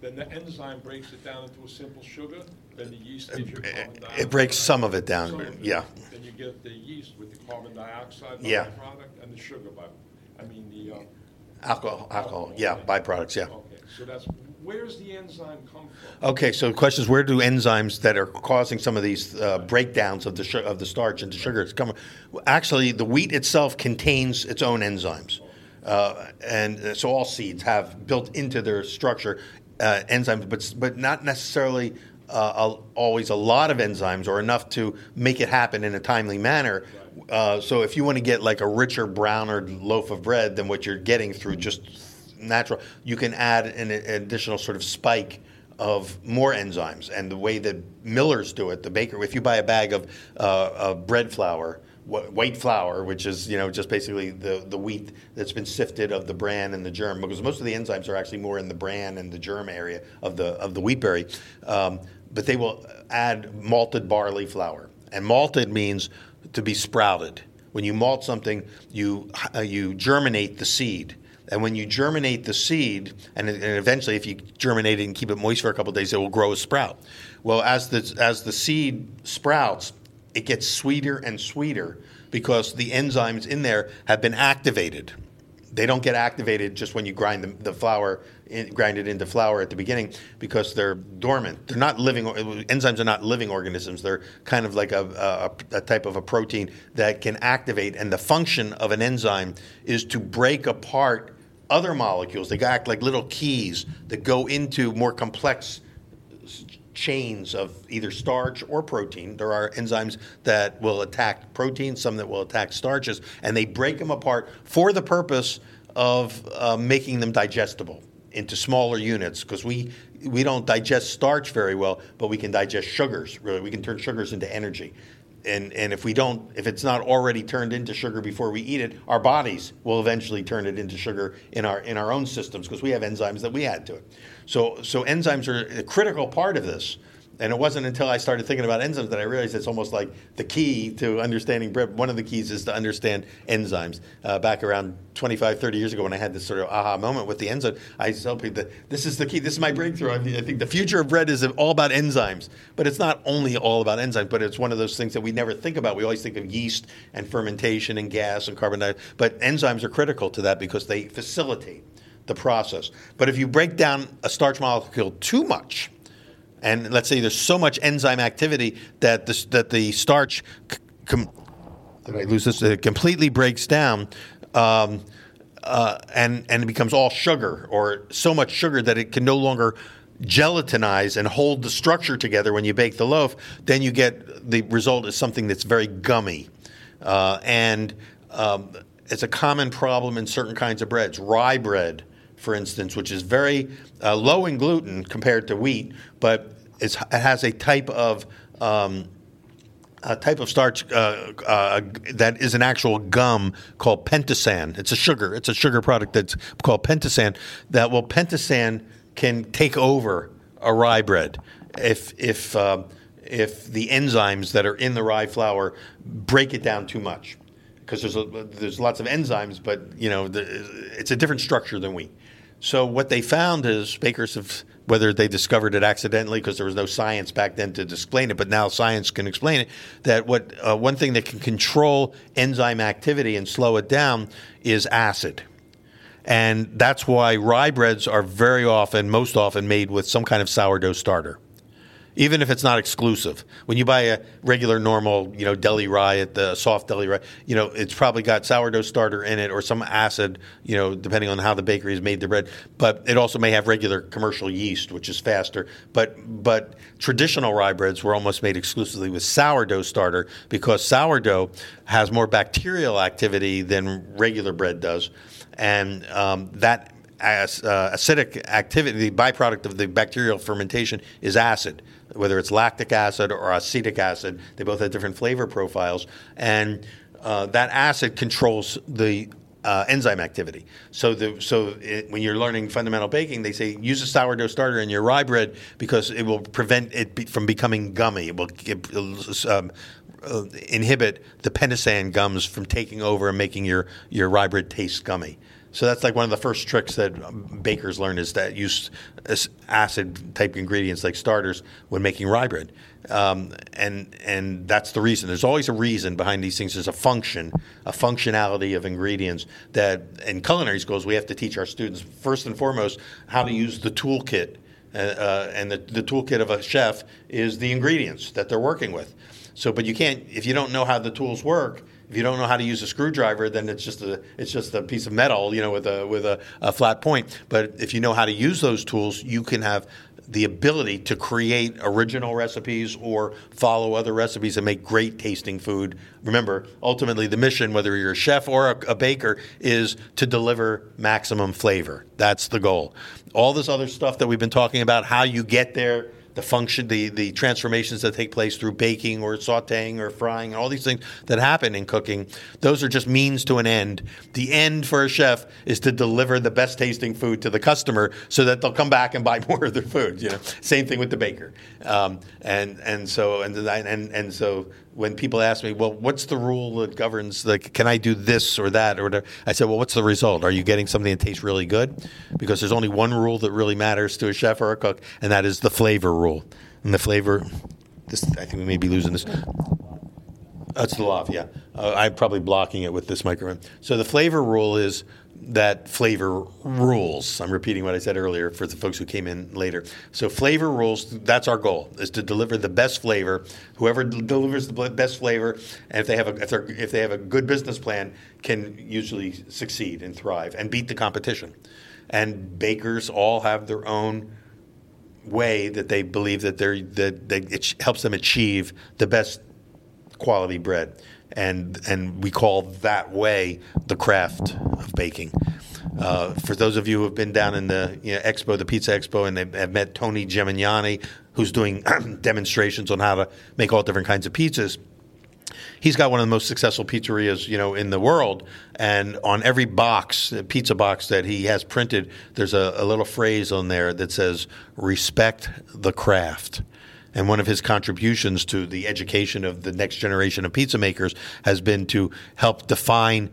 Then the enzyme breaks it down into a simple sugar. Then the yeast gives you carbon dioxide. It breaks some of it down, Some of it. yeah. Then you get the yeast with the carbon dioxide Yeah. byproduct and the sugar by, I mean, the. uh, Alcohol, alcohol, yeah, byproducts, yeah. Okay, so that's, where's the enzyme come from? Okay, so the question is, where do enzymes that are causing some of these uh, breakdowns of the su- of the starch into sugars come? Actually, the wheat itself contains its own enzymes, uh, and uh, so all seeds have built into their structure uh, enzymes, but but not necessarily uh, always a lot of enzymes or enough to make it happen in a timely manner. Uh, so if you want to get like a richer, browner loaf of bread than what you're getting through just natural, you can add an, an additional sort of spike of more enzymes. And the way that millers do it, the baker, if you buy a bag of, uh, of bread flour, white flour, which is you know just basically the, the wheat that's been sifted of the bran and the germ, because most of the enzymes are actually more in the bran and the germ area of the of the wheat berry. Um, but they will add malted barley flour, and malted means to be sprouted. When you malt something, you uh, you germinate the seed. And when you germinate the seed, and, and eventually, if you germinate it and keep it moist for a couple of days, it will grow a sprout. Well, as the as the seed sprouts, it gets sweeter and sweeter because the enzymes in there have been activated. They don't get activated just when you grind the, the flour, in, grind it into flour at the beginning because they're dormant. They're not living. Enzymes are not living organisms. They're kind of like a, a, a type of a protein that can activate. And the function of an enzyme is to break apart other molecules. They act like little keys that go into more complex chains of either starch or protein. There are enzymes that will attack proteins, some that will attack starches, and they break them apart for the purpose of uh, making them digestible into smaller units because we we don't digest starch very well, but we can digest sugars. Really, we can turn sugars into energy. And, and if we don't, if it's not already turned into sugar before we eat it, our bodies will eventually turn it into sugar in our in our own systems because we have enzymes that we add to it. So so enzymes are a critical part of this. And it wasn't until I started thinking about enzymes that I realized it's almost like the key to understanding bread. One of the keys is to understand enzymes. Uh, back around 25, 30 years ago, when I had this sort of aha moment with the enzyme, I tell people that this is the key. This is my breakthrough. I think the future of bread is all about enzymes. But it's not only all about enzymes, but it's one of those things that we never think about. We always think of yeast and fermentation and gas and carbon dioxide. But enzymes are critical to that because they facilitate the process. But if you break down a starch molecule too much, and let's say there's so much enzyme activity that the, that the starch com- did I lose this? It completely breaks down. Um, uh, and and it becomes all sugar or so much sugar that it can no longer gelatinize and hold the structure together when you bake the loaf, then you get the result is something that's very gummy. Uh, and um, it's a common problem in certain kinds of breads. Rye bread for instance, which is very uh, low in gluten compared to wheat, but it has a type of um, a type of starch uh, uh, that is an actual gum called pentosan. It's a sugar. It's a sugar product that's called pentosan. That well, pentosan can take over a rye bread if if uh, if the enzymes that are in the rye flour break it down too much because there's a, there's lots of enzymes, but you know the, it's a different structure than wheat. So what they found is bakers have whether they discovered it accidentally because there was no science back then to explain it, but now science can explain it. That what uh, one thing that can control enzyme activity and slow it down is acid. And that's why rye breads are very often, most often, made with some kind of sourdough starter even if it's not exclusive. When you buy a regular, normal, you know, deli rye at the soft deli rye, you know, it's probably got sourdough starter in it or some acid, you know, depending on how the bakery has made the bread. But it also may have regular commercial yeast, which is faster. But but traditional rye breads were almost made exclusively with sourdough starter because sourdough has more bacterial activity than regular bread does, and um, that as, uh, acidic activity, the byproduct of the bacterial fermentation is acid whether it's lactic acid or acetic acid. They both have different flavor profiles, and uh, that acid controls the uh, enzyme activity. So, the, so it, when you're learning fundamental baking, they say use a sourdough starter in your rye bread because it will prevent it be, from becoming gummy. It will, it um, uh, inhibit the pentosan gums from taking over and making your, your rye bread taste gummy. So that's like one of the first tricks that bakers learn is that use acid type ingredients like starters when making rye bread, um, and and that's the reason. There's always a reason behind these things. There's a function, a functionality of ingredients that in culinary schools we have to teach our students first and foremost how to use the toolkit. Uh, uh, and the, the toolkit of a chef is the ingredients that they're working with. So, but you can't if you don't know how the tools work If you don't know how to use a screwdriver, then it's just a it's just a piece of metal, you know, with a with a, a flat point. But if you know how to use those tools, you can have the ability to create original recipes or follow other recipes and make great tasting food. Remember, ultimately, the mission, whether you're a chef or a, a, baker, is to deliver maximum flavor. That's the goal. All this other stuff that we've been talking about, how you get there, the function, the, the transformations that take place through baking or sauteing or frying, all these things that happen in cooking, those are just means to an end. The end for a chef is to deliver the best tasting food to the customer so that they'll come back and buy *laughs* more of their food. You know, same thing with the baker. Um, and and so and and and so when people ask me, well, what's the rule that governs, like, can I do this or that or whatever? I said, well, what's the result? Are you getting something that tastes really good? Because there's only one rule that really matters to a chef or a cook, and that is the flavor rule. And the flavor, this, I think we may be losing this. That's the law, yeah. Uh, I'm probably blocking it with this microphone. So the flavor rule is that flavor rules. I'm repeating what I said earlier for the folks who came in later. So flavor rules. That's our goal: is to deliver the best flavor. Whoever delivers the best flavor, and if they have a if, if they have a good business plan, can usually succeed and thrive and beat the competition. And bakers all have their own way that they believe that they're that, that it helps them achieve the best quality bread and and we call that way the craft of baking. Uh, for those of you who have been down in the you know, expo, the pizza expo, and they have met Tony Gemignani, who's doing *clears throat* demonstrations on how to make all different kinds of pizzas. He's got one of the most successful pizzerias, you know, in the world. And on every box, pizza box that he has printed, there's a, a little phrase on there that says "Respect the craft." And one of his contributions to the education of the next generation of pizza makers has been to help define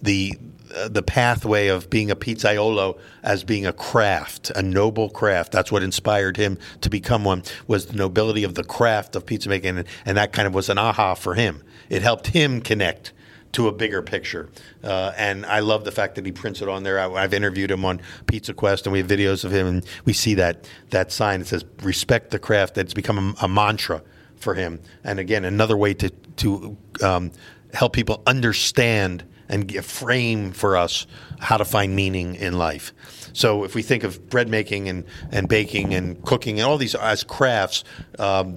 the uh, the pathway of being a pizzaiolo as being a craft, a noble craft. That's what inspired him to become one. Was the nobility of the craft of pizza making, and, and that kind of was an aha for him. It helped him connect to a bigger picture. Uh, and I love the fact that he prints it on there. I, have interviewed him on Pizza Quest, and we have videos of him, and we see that that sign that says "Respect the craft." That's become a, a mantra for him. And again, another way to to um, help people understand and frame for us how to find meaning in life. So if we think of bread making and, and baking and cooking and all these as crafts, um,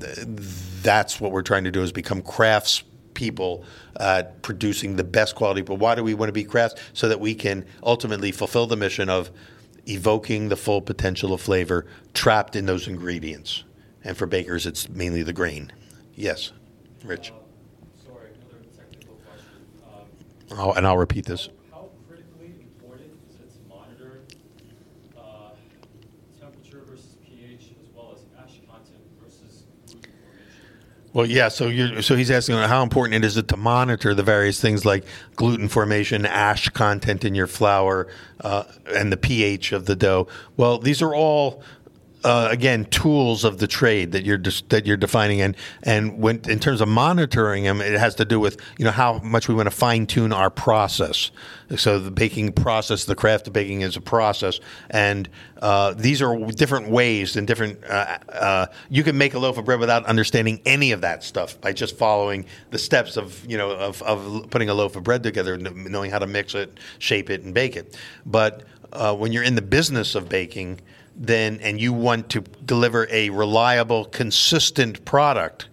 that's what we're trying to do is become crafts people uh, producing the best quality. But why do we want to be crafts? So that we can ultimately fulfill the mission of evoking the full potential of flavor trapped in those ingredients. And for bakers, it's mainly the grain. Yes, Rich. Uh, sorry, another technical question. Um, oh, and I'll repeat this. Well, yeah. So you're, so he's asking how important is it to monitor the various things like gluten formation, ash content in your flour, uh, and the pH of the dough. Well, these are all uh, again tools of the trade that you're that you're defining. And and when in terms of monitoring them it has to do with you know how much we want to fine tune our process. So the baking process the craft of baking is a process. And uh, these are different ways and different uh, uh, you can make a loaf of bread without understanding any of that stuff by just following the steps of you know of, of putting a loaf of bread together knowing how to mix it shape it and bake it. But uh, when you're in the business of baking then and you want to deliver a reliable, consistent product,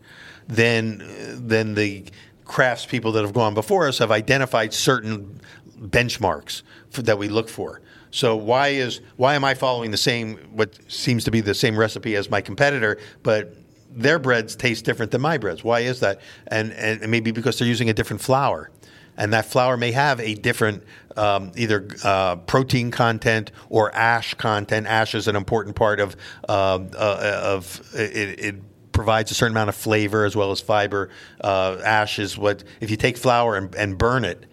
then then the craftspeople that have gone before us have identified certain benchmarks for, that we look for. So why is why am I following the same what seems to be the same recipe as my competitor, but their breads taste different than my breads? Why is that? And and maybe because they're using a different flour and that flour may have a different um, either uh, protein content or ash content. Ash is an important part of uh, uh, of it, it provides a certain amount of flavor as well as fiber. Uh, ash is what if you take flour and, and burn it.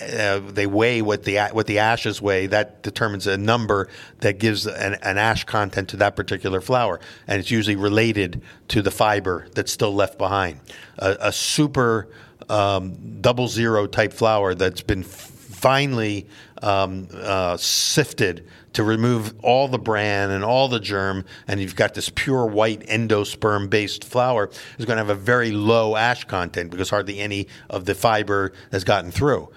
Uh, they weigh what the what the ashes weigh. That determines a number that gives an, an, ash content to that particular flour, and it's usually related to the fiber that's still left behind. a super um, double zero type flour that's been finely um, uh, sifted to remove all the bran and all the germ, and you've got this pure white endosperm based flour, is going to have a very low ash content because hardly any of the fiber has gotten through.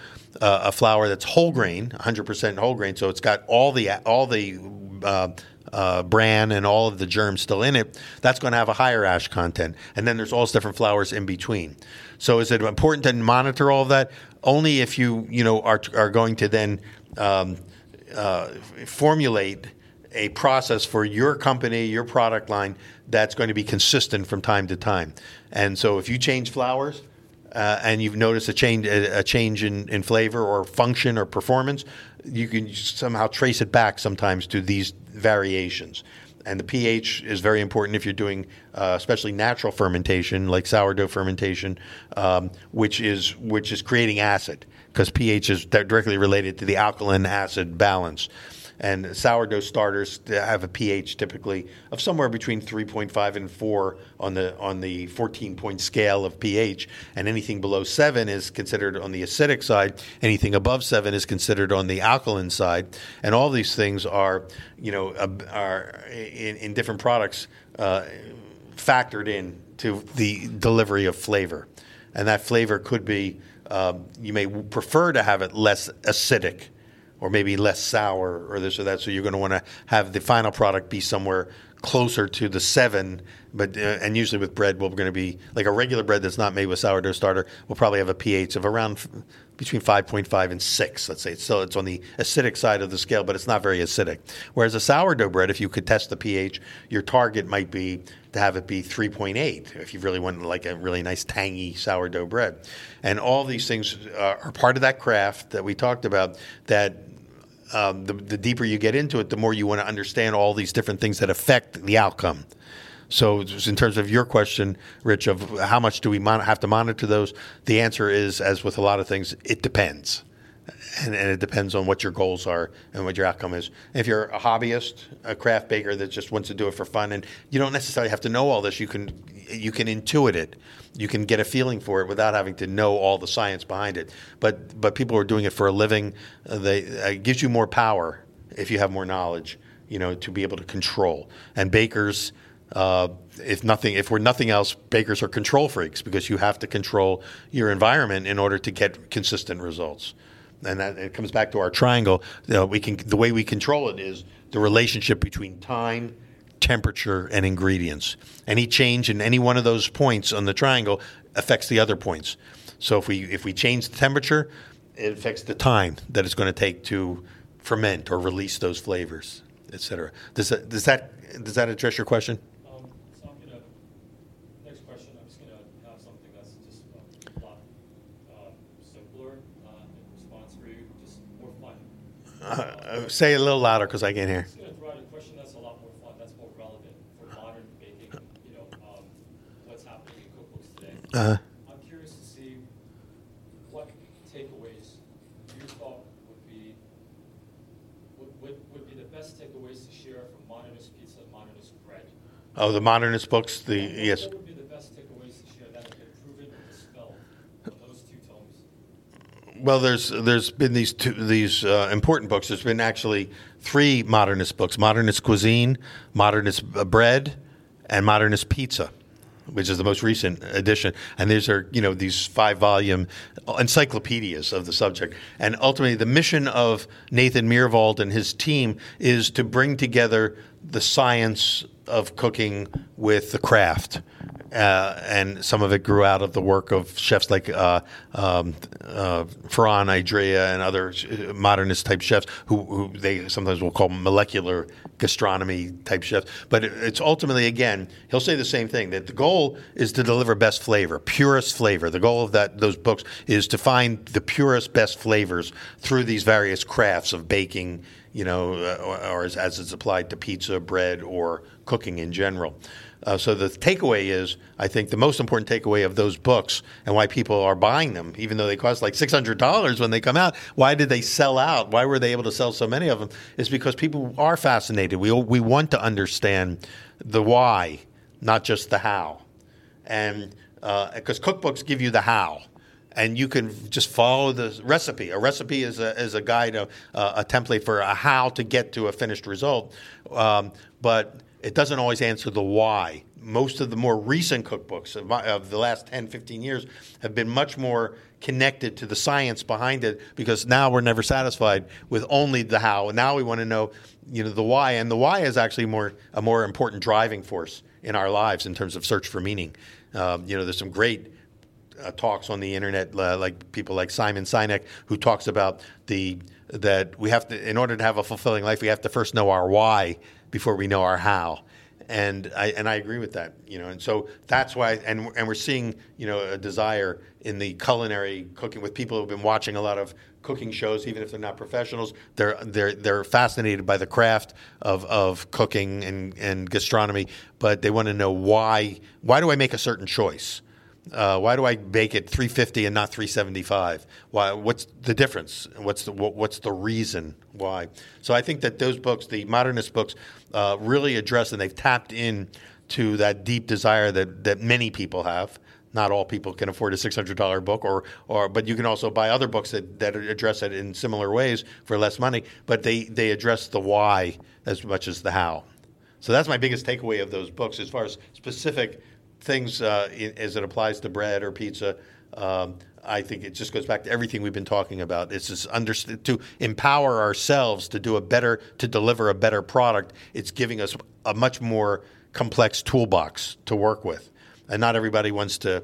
Uh, a flour that's whole grain, 100% whole grain, so it's got all the all the uh, uh, bran and all of the germs still in it, that's going to have a higher ash content. And then there's all these different flours in between. So is it important to monitor all of that? Only if you you know are are going to then um, uh, formulate a process for your company, your product line that's going to be consistent from time to time. And so if you change flours. uh, and you've noticed a change a, change in, in flavor or function or performance, you can somehow trace it back sometimes to these variations. And the pH is very important if you're doing, uh, especially natural fermentation, like sourdough fermentation, um, which is which is creating acid, because pH is directly related to the alkaline acid balance and sourdough starters have a pH typically of somewhere between 3.5 and 4 on the on the 14 point scale of pH, and anything below seven is considered on the acidic side. Anything above seven is considered on the alkaline side, and all these things are you know are in, in different products uh, factored in to the delivery of flavor, and that flavor could be. Um, you may prefer to have it less acidic or maybe less sour or this or that. So you're going to want to have the final product be somewhere closer to the seven. But uh, and usually with bread, we're going to be like a regular bread that's not made with sourdough starter. We'll probably have a pH of around f- between 5.5 and 6. Let's say so it's on the acidic side of the scale, but it's not very acidic. Whereas a sourdough bread, if you could test the pH, your target might be to have it be 3.8 if you really want like a really nice tangy sourdough bread. And all these things are, are part of that craft that we talked about that um, the, the deeper you get into it, the more you want to understand all these different things that affect the outcome. So, in terms of your question, Rich, of how much do we mon- have to monitor those, the answer is, as with a lot of things, it depends. And, and, it depends on what your goals are and what your outcome is. If you're a hobbyist, a craft baker that just wants to do it for fun, and you don't necessarily have to know all this, you can you can intuit it. You can get a feeling for it without having to know all the science behind it. But but people who are doing it for a living, uh, they uh, it gives you more power if you have more knowledge. You know, to be able to control. And bakers, uh, if nothing, if we're nothing else, bakers are control freaks because you have to control your environment in order to get consistent results. And that it comes back to our triangle. You know, we can the way we control it is the relationship between time temperature, and ingredients. Any change in any one of those points on the triangle affects the other points. So if we if we change the temperature, it affects the time that it's going to take to ferment or release those flavors, etc. Does that does that does that address your question? Um, so I'm gonna next question. I'm just gonna have something that's just a lot uh, simpler uh, in response for you, just more fun. Uh, say it a little louder because I can't hear. Just gonna throw out a question that's a lot more fun, that's more relevant for modern baking. You know, um, what's happening in cookbooks today. Uh, I'm curious to see what takeaways you thought would be would, would, would be the best takeaways to share from modernist pizza and modernist bread. oh, the modernist books. The yes. What would be the best takeaways to share that have been proven or dispelled from those two tomes? Well, there's there's been these two these uh, important books. There's been actually three modernist books: modernist cuisine, modernist uh, bread, and modernist pizza, which is the most recent edition. And these are you know these five volume encyclopedias of the subject. And ultimately, the mission of Nathan Myhrvold and his team is to bring together the science of cooking with the craft uh, and some of it grew out of the work of chefs like uh, um, uh, Ferran Adria and other modernist type chefs who, who they sometimes will call molecular gastronomy type chefs. But it's ultimately, again, he'll say the same thing that the goal is to deliver best flavor, purest flavor. The goal of that those books is to find the purest, best flavors through these various crafts of baking, you know, uh, or, or as, as it's applied to pizza, bread, or cooking in general. Uh, so the takeaway is, I think the most important takeaway of those books and why people are buying them, even though they cost like six hundred dollars when they come out. Why did they sell out? Why were they able to sell so many of them? Is because people are fascinated. We we want to understand the why, not just the how, and because cookbooks give you the how. and you can just follow the recipe. A recipe is a, is a guide, a, a template for a how to get to a finished result, um, but it doesn't always answer the why. Most of the more recent cookbooks of, my, of the last 10, 15 years have been much more connected to the science behind it because now we're never satisfied with only the how. And now we want to know, you know, the why. And the why is actually more a more important driving force in our lives in terms of search for meaning. Um, you know, there's some great uh, talks on the internet, uh, like people like Simon Sinek, who talks about the that we have to, in order to have a fulfilling life, we have to first know our why before we know our how. And I and I agree with that, you know. And so that's why, and and we're seeing, you know, a desire in the culinary cooking with people who've been watching a lot of cooking shows, even if they're not professionals. They're they're they're fascinated by the craft of, of cooking and, and gastronomy, but they want to know why why do I make a certain choice? Uh, why do I bake it 350 and not 375? Why? What's the difference? What's the what, what's the reason why? So I think that those books, the modernist books, uh, really address and they've tapped in to that deep desire that that many people have. Not all people can afford a six hundred dollar book, or or but you can also buy other books that, that address it in similar ways for less money. But they they address the why as much as the how. So that's my biggest takeaway of those books as far as specific things uh, in, as it applies to bread or pizza. Um, I think it just goes back to everything we've been talking about. It's just under, to empower ourselves to do a better, to deliver a better product. It's giving us a much more complex toolbox to work with, and not everybody wants to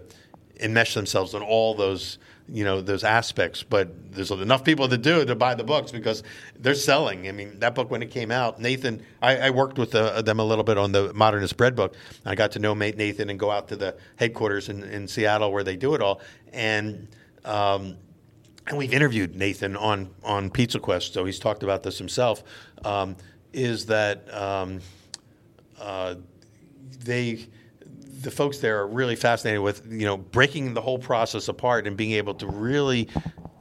enmesh themselves in all those you know those aspects but there's enough people that do to buy the books because they're selling. I mean that book when it came out nathan i, I worked with uh, them a little bit on the modernist bread book i got to know nathan and go out to the headquarters in, in seattle where they do it all. And um, and we've interviewed nathan on on pizza quest so he's talked about this himself um, is that um, uh, they the folks there are really fascinated with you know breaking the whole process apart and being able to really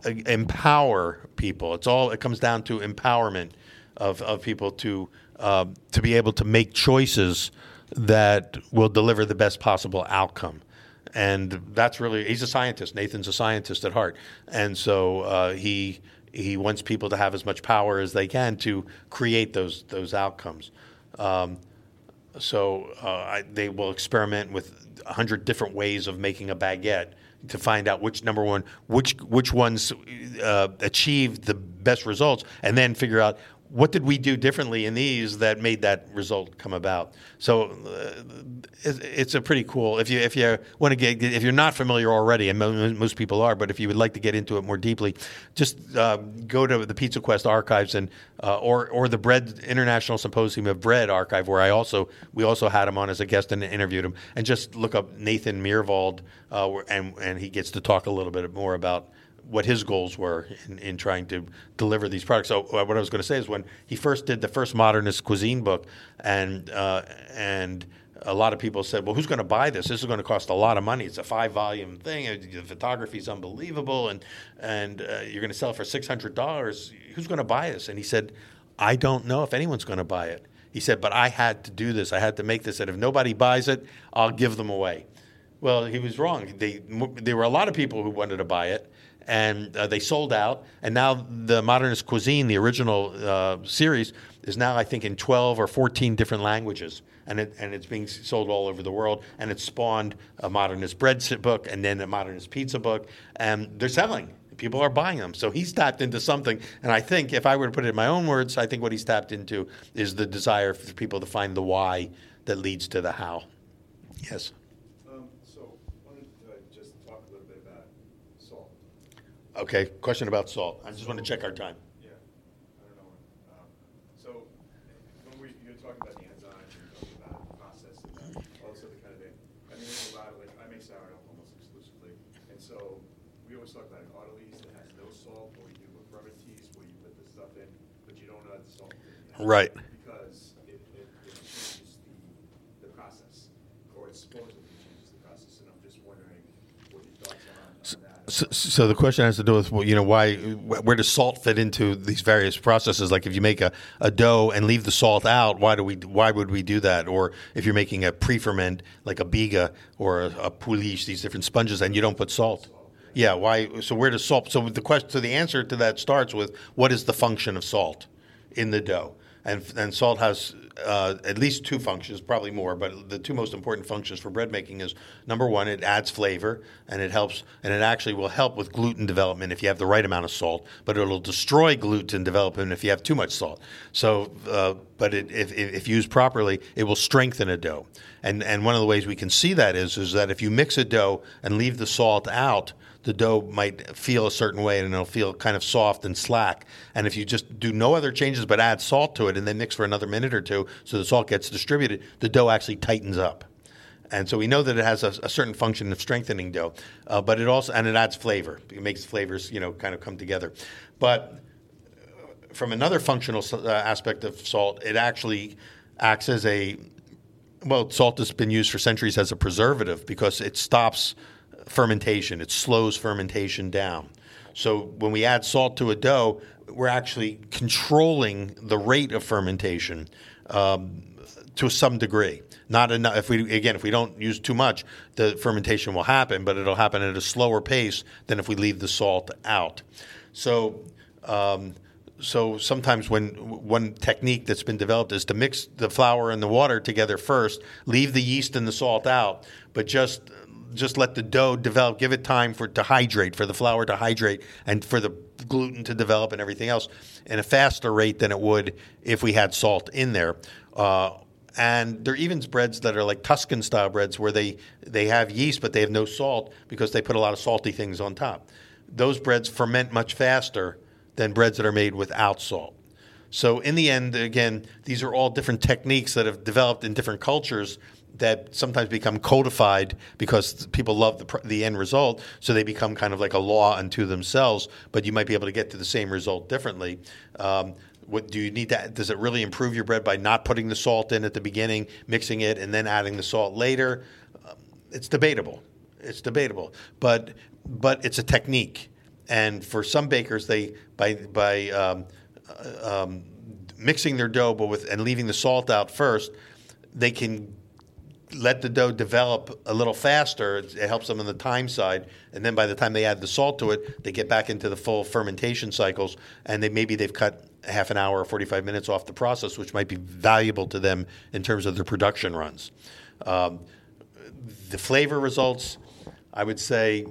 uh, empower people. It's all it comes down to empowerment of, of people to uh, to be able to make choices that will deliver the best possible outcome. And that's really he's a scientist. Nathan's a scientist at heart, and so uh, he he wants people to have as much power as they can to create those those outcomes. Um, so uh, I, they will experiment with a hundred different ways of making a baguette to find out which number one, which which ones uh, achieved the best results, and then figure out what did we do differently in these that made that result come about? So uh, it's a pretty cool. If you if you want to get if you're not familiar already, and most people are, but if you would like to get into it more deeply, just uh, go to the Pizza Quest archives and uh, or or the Bread International Symposium of Bread archive, where I also we also had him on as a guest and interviewed him, and just look up Nathan Myhrvold, uh, and and he gets to talk a little bit more about what his goals were in, in trying to deliver these products. So uh, what I was going to say is when he first did the first modernist cuisine book, and uh, and a lot of people said, "Well, who's going to buy this? This is going to cost a lot of money. It's a five volume thing. The photography is unbelievable, and and uh, you're going to sell it for six hundred dollars. Who's going to buy this?" And he said, "I don't know if anyone's going to buy it." He said, "But I had to do this. I had to make this. And if nobody buys it, I'll give them away." Well, he was wrong. They, there were a lot of people who wanted to buy it, and uh, they sold out. And now the Modernist Cuisine, the original uh, series, is now I think in 12 or 14 different languages, and it, and it's being sold all over the world. And it spawned a Modernist bread book, and then a Modernist pizza book, and they're selling. People are buying them. So he's tapped into something. And I think, if I were to put it in my own words, I think what he's tapped into is the desire for people to find the why that leads to the how. Yes. Okay, question about salt. I just want to check our time. Yeah, I don't know. Um, so when we, you're talking about the enzymes, you're talking about the process and this other kind of thing. I mean, there's a lot like, I make sourdough almost exclusively. And so we always talk about an autolyse that has no salt, or you do a where you put the stuff in, but you don't add the salt. Right. Because it, it, it changes the, the process, or it supposedly changes the process. And I'm just wondering what your thoughts are on that. So, so the question has to do with you know why where does salt fit into these various processes? Like if you make a, a dough and leave the salt out, why do we why would we do that? Or if you're making a pre-ferment like a biga or a, a these different sponges, and you don't put salt. Yeah, why? So where does salt? So the question, so the answer to that starts with what is the function of salt in the dough? And and salt has uh, at least two functions, probably more, but the two most important functions for bread making is number one, it adds flavor and it helps, and it actually will help with gluten development if you have the right amount of salt, but it'll destroy gluten development if you have too much salt. So, uh, but it, if, if used properly, it will strengthen a dough. And and one of the ways we can see that is is that if you mix a dough and leave the salt out, the dough might feel a certain way and it'll feel kind of soft and slack. And if you just do no other changes but add salt to it and then mix for another minute or two so the salt gets distributed, the dough actually tightens up. And so we know that it has a, a certain function of strengthening dough, uh, but it also and it adds flavor. It makes flavors, you know, kind of come together. But from another functional uh, aspect of salt, it actually acts as a well, salt has been used for centuries as a preservative because it stops fermentation. It slows fermentation down. So when we add salt to a dough, we're actually controlling the rate of fermentation um, to some degree. Not enough. If we again, if we don't use too much, the fermentation will happen, but it'll happen at a slower pace than if we leave the salt out. So. Um, so sometimes when one technique that's been developed is to mix the flour and the water together first, leave the yeast and the salt out, but just just let the dough develop, give it time for to hydrate, for the flour to hydrate, and for the gluten to develop and everything else in a faster rate than it would if we had salt in there. Uh, and there are even breads that are like Tuscan style breads where they, they have yeast but they have no salt because they put a lot of salty things on top. Those breads ferment much faster than breads that are made without salt. So in the end, again, these are all different techniques that have developed in different cultures that sometimes become codified because people love the, the end result, so they become kind of like a law unto themselves. But you might be able to get to the same result differently. Um, what do you need to? Does it really improve your bread by not putting the salt in at the beginning, mixing it, and then adding the salt later? Um, it's debatable. It's debatable, but but it's a technique, and for some bakers, they by by um, uh, um, mixing their dough, but with and leaving the salt out first, they can let the dough develop a little faster. It helps them on the time side, and then by the time they add the salt to it, they get back into the full fermentation cycles, and they maybe they've cut half an hour or 45 minutes off the process, which might be valuable to them in terms of their production runs. Um, the flavor results, I would say,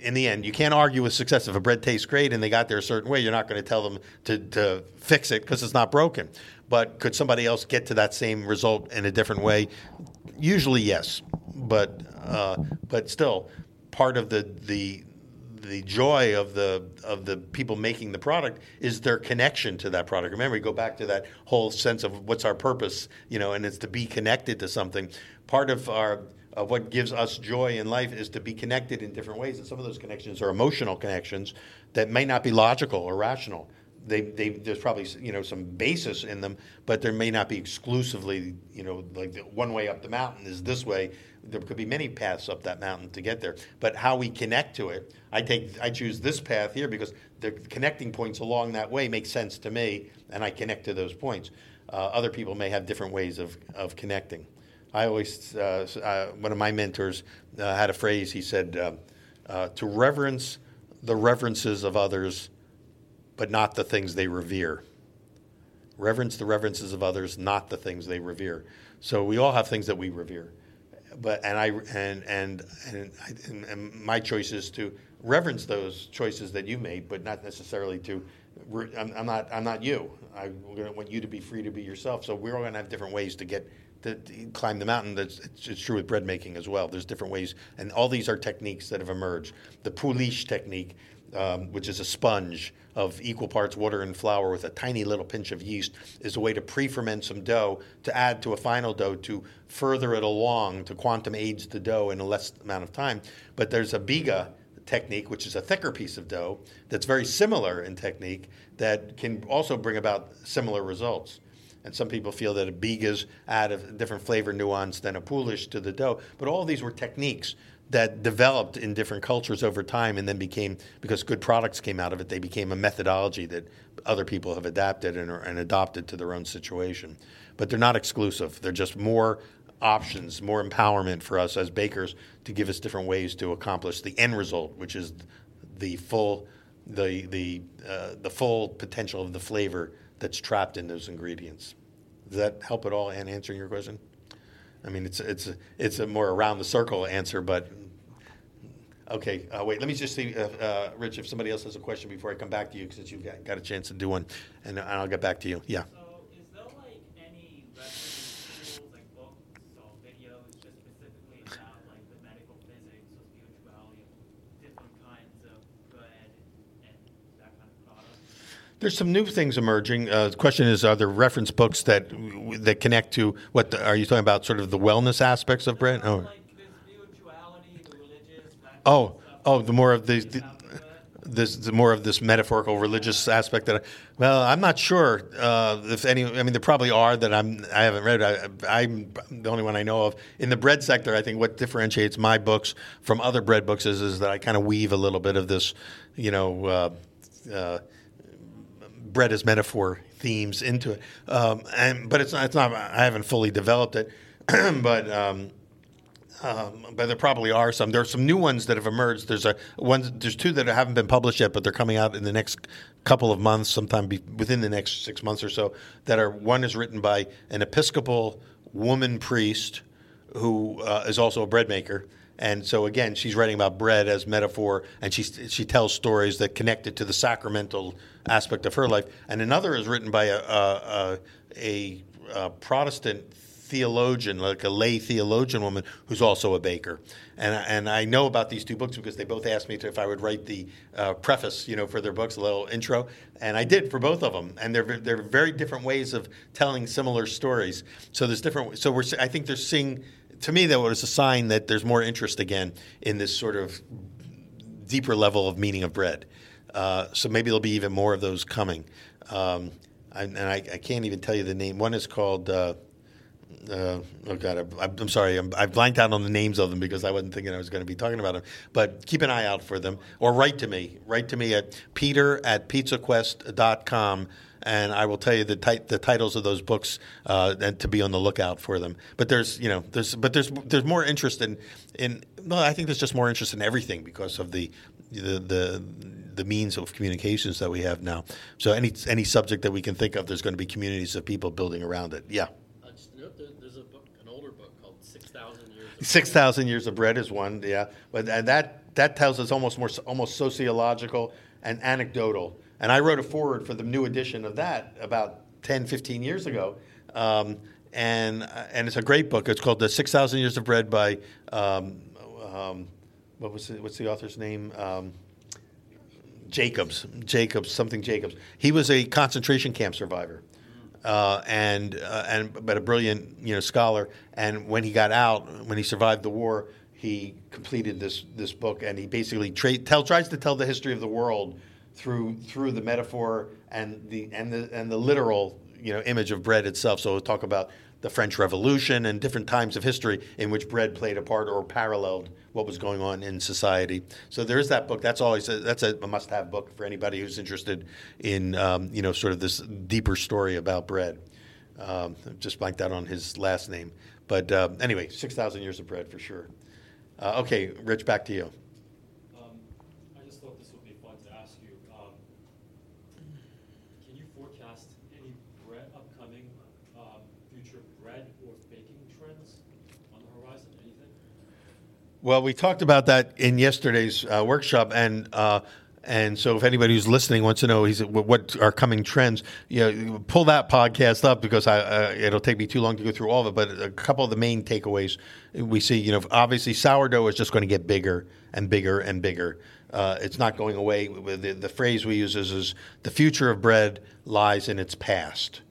in the end, you can't argue with success. If a bread tastes great and they got there a certain way, you're not going to tell them to, to fix it because it's not broken. But could somebody else get to that same result in a different way? Usually, yes. But uh, but still, part of the the the joy of the of the people making the product is their connection to that product. Remember, we go back to that whole sense of what's our purpose, you know, and it's to be connected to something. Part of our of what gives us joy in life is to be connected in different ways, and some of those connections are emotional connections that may not be logical or rational. They, they, there's probably you know some basis in them, but there may not be exclusively you know like one way up the mountain is this way. There could be many paths up that mountain to get there. But how we connect to it, I take I choose this path here because the connecting points along that way make sense to me, and I connect to those points. Uh, other people may have different ways of, of connecting. I always uh, uh, one of my mentors uh, had a phrase. He said, uh, uh, "To reverence the reverences of others." But not the things they revere. Reverence the reverences of others, not the things they revere. So we all have things that we revere, but and I and and and, and, and my choice is to reverence those choices that you made, but not necessarily to. I'm, I'm not. I'm not you. I want you to be free to be yourself. So we're all going to have different ways to get to, to climb the mountain. That's it's, it's, true with bread making as well. There's different ways, and all these are techniques that have emerged. The poolish technique um, which is a sponge of equal parts water and flour with a tiny little pinch of yeast, is a way to pre ferment some dough to add to a final dough to further it along, to quantum age the dough in a less amount of time. But there's a biga technique, which is a thicker piece of dough that's very similar in technique that can also bring about similar results. And some people feel that a bigas add a different flavor nuance than a poolish to the dough. But all these were techniques that developed in different cultures over time and then became because good products came out of it they became a methodology that other people have adapted and, and adopted to their own situation but they're not exclusive they're just more options, more empowerment for us as bakers to give us different ways to accomplish the end result, which is the full the the uh, the full potential of the flavor that's trapped in those ingredients. Does that help at all in answering your question? I mean, it's it's it's a more around the circle answer, but okay. Uh, wait, let me just see, uh, uh, Rich, if somebody else has a question before I come back to you, since you've got, got a chance to do one, and, and I'll get back to you. Yeah. So is there like any reference tools, like books or videos, just specifically about like the medical physics or spirituality of different kinds of bread and that kind of product? There's some new things emerging. Uh, the question is, are there reference books that that connect to what? The, are you talking about? Sort of the wellness aspects of bread? Oh, Like the spirituality, the religious, that kind oh, oh, the more of the, the this the more of this metaphorical religious aspect that I, well I'm not sure uh, if any I mean there probably are that I'm I haven't read. I, I'm the only one I know of. In the bread sector I think what differentiates my books from other bread books is, is that I kind of weave a little bit of this you know uh, uh, bread as metaphor themes into it. Um, and but it's not, it's not I haven't fully developed it *clears throat* but um, um, but there probably are some. There are some new ones that have emerged. There's a one. There's two that haven't been published yet, but they're coming out in the next couple of months, sometime be, within the next six months or so. That are one is written by an Episcopal woman priest who uh, is also a bread maker. And so again, she's writing about bread as metaphor, and she she tells stories that connect it to the sacramental aspect of her life. And another is written by a a, a, a Protestant theologian, like a lay theologian woman who's also a baker. And, and I know about these two books because they both asked me to, if I would write the uh, preface, you know, for their books, a little intro, and I did for both of them. And they're they're very different ways of telling similar stories. So there's different. So we're I think they're seeing. To me, that was a sign that there's more interest again in this sort of deeper level of meaning of bread. Uh, so maybe there'll be even more of those coming. Um, and I, I can't even tell you the name. One is called. Uh, uh, oh God, I, I'm sorry, I'm, I blanked out on the names of them because I wasn't thinking I was going to be talking about them. But keep an eye out for them, or write to me. Write to me at peter at pizzaquest.com, and I will tell you the, the titles of those books uh, and to be on the lookout for them. But there's, you know, there's, but there's, there's more interest in, in. Well, I think there's just more interest in everything because of the, the, the the means of communications that we have now. So any any subject that we can think of, there's going to be communities of people building around it. Yeah. I just note that there's a book, an older book called Six Thousand Years. of Six thousand years of bread is one, yeah, but and that that tells us almost more almost sociological and anecdotal. And I wrote a forward for the new edition of that about 10, 15 years ago, um, and and it's a great book. It's called The Six Thousand Years of Bread by um, um, what was it, what's the author's name? Um, Jacobs, Jacobs, something Jacobs. He was a concentration camp survivor, uh, and uh, and but a brilliant you know scholar. And when he got out, when he survived the war, he completed this this book, and he basically tra- tell, tries to tell the history of the world through through the metaphor and the and the and the literal you know image of bread itself. So we'll talk about the French Revolution and different times of history in which bread played a part or paralleled what was going on in society. So there is that book. That's always a, that's a must-have book for anybody who's interested in um, you know sort of this deeper story about bread. Um, just blanked out on his last name, but uh, anyway, six thousand years of bread for sure. Uh, okay, Rich, back to you. Um, I just thought this would be fun to ask you. Um, can you forecast any bread, upcoming, um, future bread or baking trends on the horizon? Anything? Well, we talked about that in yesterday's uh, workshop, and uh, and so if anybody who's listening wants to know what are coming trends, you know, pull that podcast up because I, uh, it'll take me too long to go through all of it. But a couple of the main takeaways we see, you know, obviously sourdough is just going to get bigger and bigger and bigger. Uh, it's not going away. The, the phrase we use is, is the future of bread lies in its past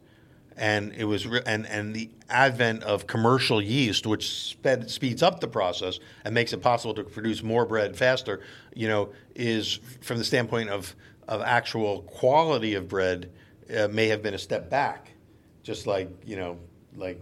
and it was re- and and the advent of commercial yeast, which sped, speeds up the process and makes it possible to produce more bread faster, you know, is from the standpoint of of actual quality of bread, uh, may have been a step back, just like you know, like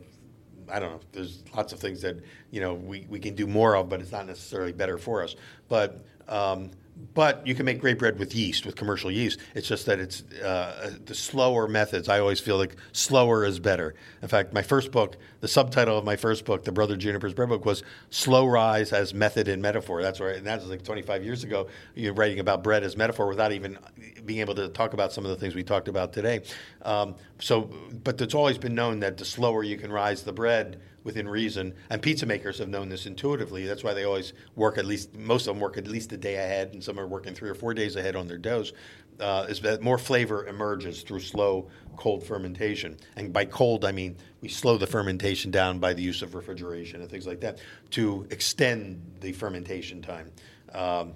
I don't know. There's lots of things that you know we, we can do more of, but it's not necessarily better for us. But Um, but you can make great bread with yeast, with commercial yeast. It's just that it's uh, the slower methods. I always feel like slower is better. In fact, my first book, the subtitle of my first book, the Brother Juniper's Bread Book, was "Slow Rise as Method and Metaphor." That's right, and that was like 25 years ago. You're writing about bread as metaphor without even being able to talk about some of the things we talked about today. Um, so, but it's always been known that the slower you can rise the bread, within reason. And pizza makers have known this intuitively. That's why they always work at least, most of them work at least a day ahead, and some are working three or four days ahead on their doughs. Uh, is that more flavor emerges through slow cold fermentation. And by cold, I mean we slow the fermentation down by the use of refrigeration and things like that to extend the fermentation time. Um,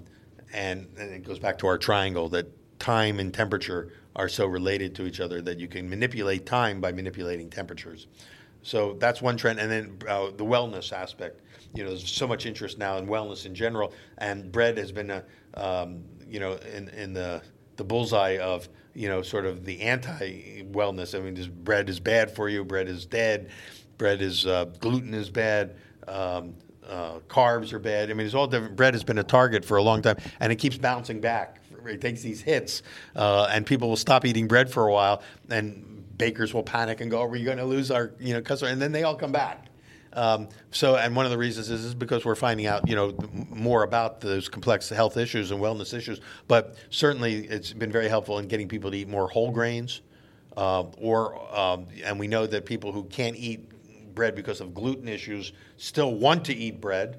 and, and it goes back to our triangle that time and temperature are so related to each other that you can manipulate time by manipulating temperatures. So that's one trend, and then uh, the wellness aspect. You know, there's so much interest now in wellness in general, and bread has been a, um, you know, in in the the bullseye of you know sort of the anti-wellness. I mean, this bread is bad for you. Bread is dead. Bread is uh, gluten is bad. Um, uh, carbs are bad. I mean, it's all different. Bread has been a target for a long time, and it keeps bouncing back. It takes these hits, uh, and people will stop eating bread for a while, and bakers will panic and go, "Are we going to lose our you know customer?" And then they all come back. Um, so, and one of the reasons is, is because we're finding out, you know, more about those complex health issues and wellness issues. But certainly, it's been very helpful in getting people to eat more whole grains, uh, or um, and we know that people who can't eat bread because of gluten issues still want to eat bread,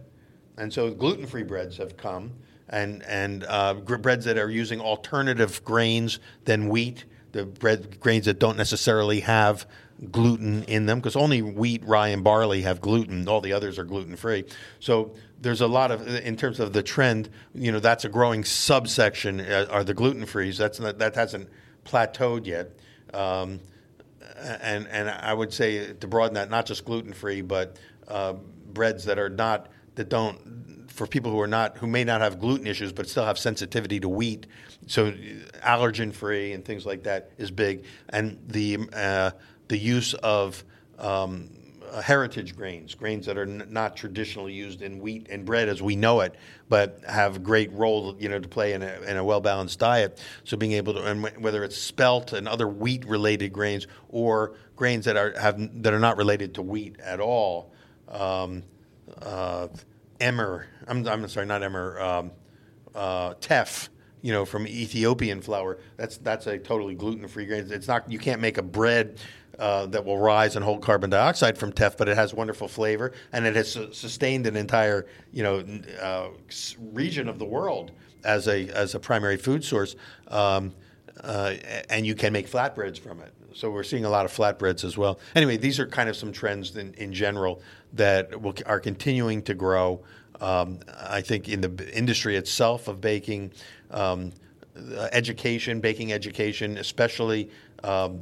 and so gluten-free breads have come, and and uh, breads that are using alternative grains than wheat the bread grains that don't necessarily have gluten in them because only wheat, rye, and barley have gluten. All the others are gluten free. So there's a lot of in terms of the trend. You know, that's a growing subsection. Uh, are the gluten frees? That's not, that hasn't plateaued yet. Um, and and I would say to broaden that, not just gluten free, but uh, breads that are not that don't for people who are not who may not have gluten issues but still have sensitivity to wheat. So allergen free and things like that is big. And the uh, the use of um, uh, heritage grains grains that are n- not traditionally used in wheat and bread as we know it but have a great role you know to play in a, in a well balanced diet. So being able to and whether it's spelt and other wheat related grains or grains that are have that are not related to wheat at all um, uh, emmer. I'm, I'm sorry, not emmer. Um, uh, teff. You know, from Ethiopian flour. That's that's a totally gluten free grain. It's not. You can't make a bread. Uh, that will rise and hold carbon dioxide from teff, but it has wonderful flavor and it has su- sustained an entire you know uh, region of the world as a as a primary food source. Um, uh, and you can make flatbreads from it. So we're seeing a lot of flatbreads as well. Anyway, these are kind of some trends in, in general that will, are continuing to grow. Um, I think in the industry itself of baking, um, education, baking education, especially um,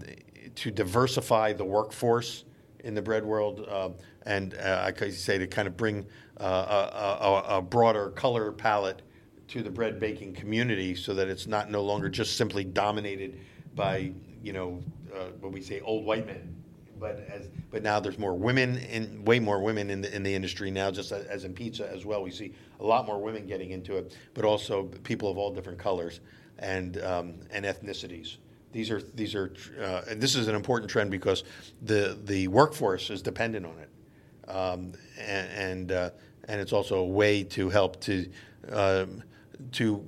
to diversify the workforce in the bread world, uh, and uh, I could say to kind of bring uh, a, a, a, broader color palette to the bread baking community, so that it's not no longer just simply dominated by you know uh, what we say old white men but as but now there's more women in way more women in the in the industry now just as, as in pizza as well. We see a lot more women getting into it but also people of all different colors and um, and ethnicities. These are these are uh, and this is an important trend because the the workforce is dependent on it. Um, and and, uh, and, it's also a way to help to um, to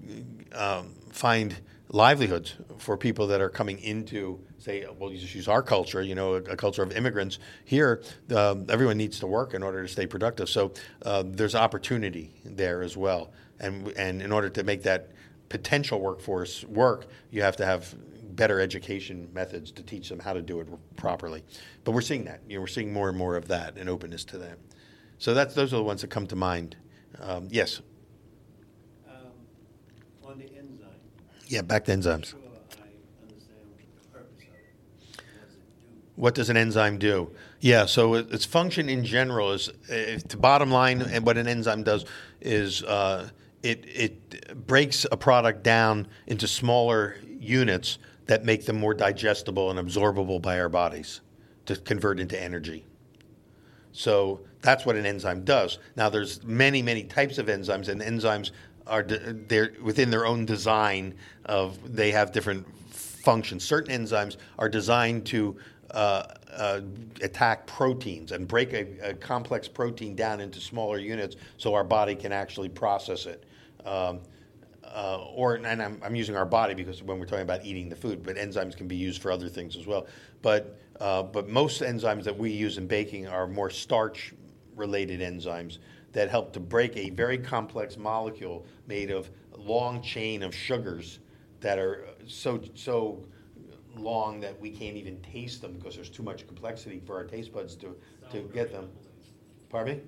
um, find livelihoods for people that are coming into say, well, you just use our culture, you know, a, a culture of immigrants. Here, um, everyone needs to work in order to stay productive. So uh, there's opportunity there as well. And, and in order to make that potential workforce work, you have to have better education methods to teach them how to do it properly. But we're seeing that. You know, we're seeing more and more of that and openness to that. So that's, those are the ones that come to mind. Um, yes? Um, on the enzyme. Yeah, back to enzymes. What does an enzyme do? Yeah, so its function in general is, the bottom line, and what an enzyme does is uh, it it breaks a product down into smaller units that make them more digestible and absorbable by our bodies to convert into energy. So that's what an enzyme does. Now, there's many, many types of enzymes, and enzymes are de- they're within their own design of they have different functions. Certain enzymes are designed to uh, uh, attack proteins and break a, a complex protein down into smaller units so our body can actually process it. Um, uh, or and I'm, I'm using our body because when we're talking about eating the food, but enzymes can be used for other things as well. But uh, but most enzymes that we use in baking are more starch related enzymes that help to break a very complex molecule made of long chain of sugars that are so so long that we can't even taste them because there's too much complexity for our taste buds to, to get them. Pardon me?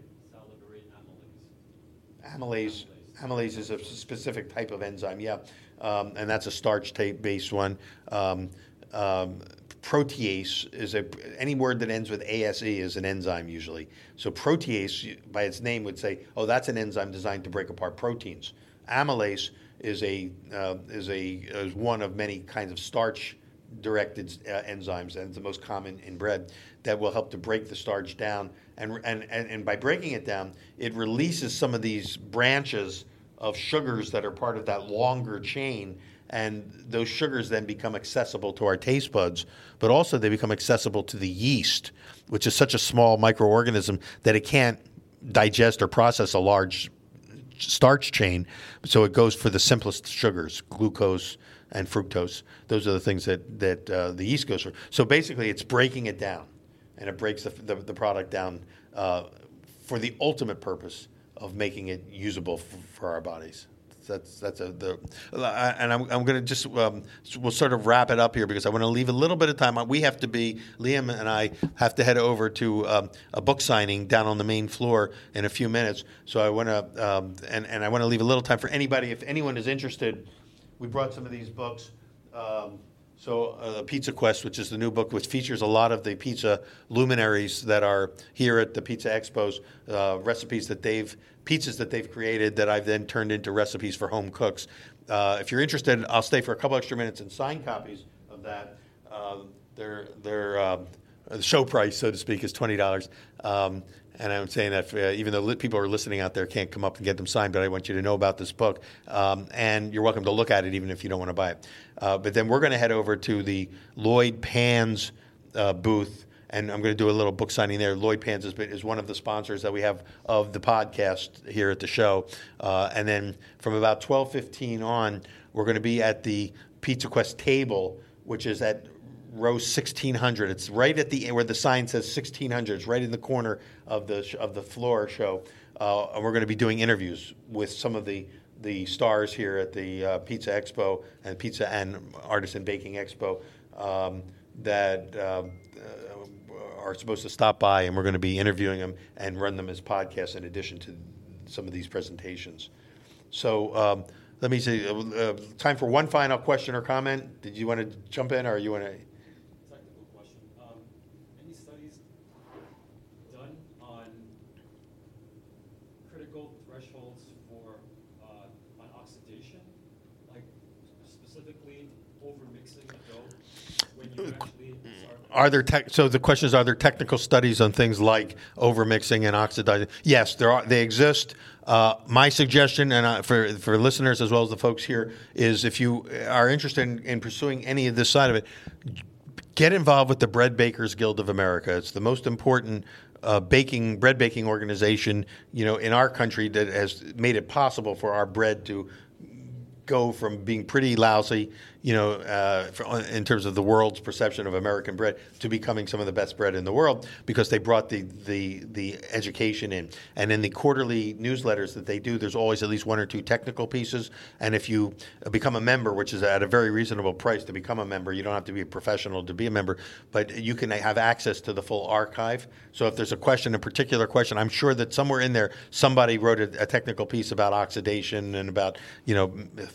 Amylase. Amylase, is a specific type of enzyme, yeah, um, and that's a starch-based one. Um, um, protease is a any word that ends with ase is an enzyme usually. So protease, by its name, would say, oh, that's an enzyme designed to break apart proteins. Amylase is a uh, is a is one of many kinds of starch directed uh, enzymes, and it's the most common in bread, that will help to break the starch down. And, and, and, and by breaking it down, it releases some of these branches of sugars that are part of that longer chain. And those sugars then become accessible to our taste buds, but also they become accessible to the yeast, which is such a small microorganism that it can't digest or process a large starch chain. So it goes for the simplest sugars, glucose, and fructose. Those are the things that, that uh, the yeast goes for. So basically, it's breaking it down, and it breaks the, the, the product down uh, for the ultimate purpose of making it usable for, for our bodies. That's that's a the, and I'm, I'm going to just um, we'll sort of wrap it up here because I want to leave a little bit of time. We have to be Liam and I have to head over to um, a book signing down on the main floor in a few minutes. So I want to um, and and I want to leave a little time for anybody if anyone is interested we brought some of these books. Um, so, uh, Pizza Quest, which is the new book, which features a lot of the pizza luminaries that are here at the Pizza Expos, uh, recipes that they've, pizzas that they've created that I've then turned into recipes for home cooks. Uh, if you're interested, I'll stay for a couple extra minutes and sign copies of that. Um, they're, they're, um, the show price, so to speak, is $20. Um, and I'm saying that uh, even though li- people are listening out there can't come up and get them signed, but I want you to know about this book. Um, and you're welcome to look at it even if you don't want to buy it. Uh, but then we're going to head over to the Lloyd Pans uh, booth, and I'm going to do a little book signing there. Lloyd Pans is, is one of the sponsors that we have of the podcast here at the show. Uh, and then from about 12:15 on, we're going to be at the Pizza Quest table, which is at row 1600. It's right at the where the sign says 1600. It's right in the corner of the of the floor show, uh, and we're going to be doing interviews with some of the the stars here at the uh, Pizza Expo and Pizza and Artisan Baking Expo um, that uh, are supposed to stop by, and we're going to be interviewing them and run them as podcasts in addition to some of these presentations. So. Um, let me see. Uh, uh, time for one final question or comment. Did you want to jump in, or you want to? Technical question. Um, any studies done on critical thresholds for, uh, on oxidation? Like specifically over mixing a dough when you actually start? Are there tech, so the question is, are there technical studies on things like overmixing and oxidizing? Yes, there are. They exist. Uh, my suggestion, and uh, for for listeners as well as the folks here, is if you are interested in, in pursuing any of this side of it, get involved with the Bread Bakers Guild of America. It's the most important uh, baking bread baking organization, you know, in our country that has made it possible for our bread to go from being pretty lousy, you know, uh, for, in terms of the world's perception of American bread, to becoming some of the best bread in the world because they brought the the the education in. And in the quarterly newsletters that they do, there's always at least one or two technical pieces. And if you become a member, which is at a very reasonable price to become a member, you don't have to be a professional to be a member, but you can have access to the full archive. So if there's a question, a particular question, I'm sure that somewhere in there somebody wrote a, a technical piece about oxidation and about you know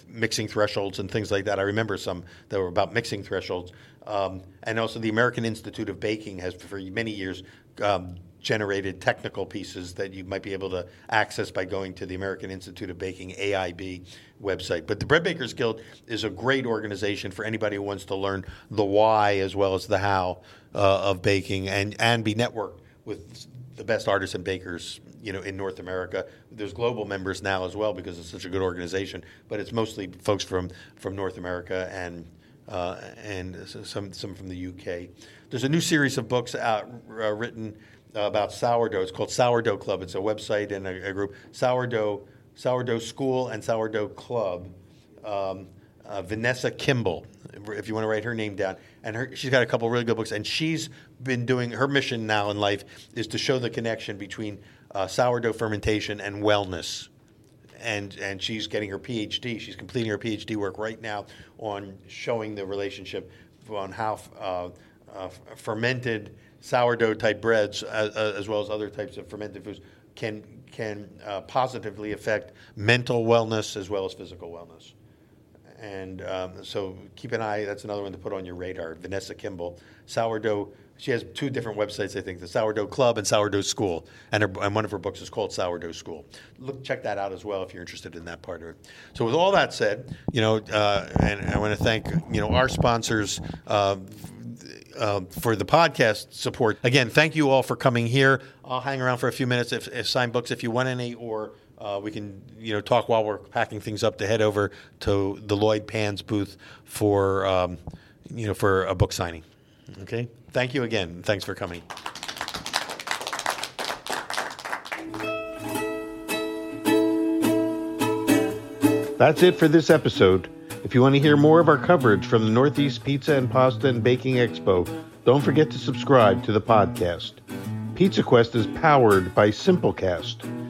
mixing thresholds and things like that. I remember some that were about mixing thresholds. Um, and also, the American Institute of Baking has, for many years, um, generated technical pieces that you might be able to access by going to the American Institute of Baking (AIB) website. But the Bread Bakers Guild is a great organization for anybody who wants to learn the why as well as the how uh, of baking and and be networked with the best artisan bakers, you know, in North America. There's global members now as well because it's such a good organization, but it's mostly folks from from North America and uh, and some some from the UK. There's a new series of books out uh, written about sourdough. It's called Sourdough Club. It's a website and a, a group. Sourdough Sourdough School and Sourdough Club. Um, uh, Vanessa Kimbell, if you want to write her name down, and her, she's got a couple really good books, and she's been doing her mission now in life is to show the connection between uh, sourdough fermentation and wellness and and she's getting her PhD. She's completing her PhD work right now on showing the relationship on how uh, uh, fermented sourdough type breads, as, as well as other types of fermented foods, can can uh, positively affect mental wellness as well as physical wellness. And um, so keep an eye. That's another one to put on your radar. Vanessa Kimbell, sourdough. She has two different websites, I think: the Sourdough Club and Sourdough School. And, her, and one of her books is called Sourdough School. Look, check that out as well if you're interested in that part of it. So, with all that said, you know, uh, and I want to thank you know our sponsors. Uh, uh, for the podcast support. Again, thank you all for coming here. I'll hang around for a few minutes if, if sign books if you want any, or uh, we can you know talk while we're packing things up to head over to the Lloyd Pans booth for um, you know for a book signing. Okay, thank you again. Thanks for coming. That's it for this episode. If you want to hear more of our coverage from the Northeast Pizza and Pasta and Baking Expo, don't forget to subscribe to the podcast. Pizza Quest is powered by Simplecast.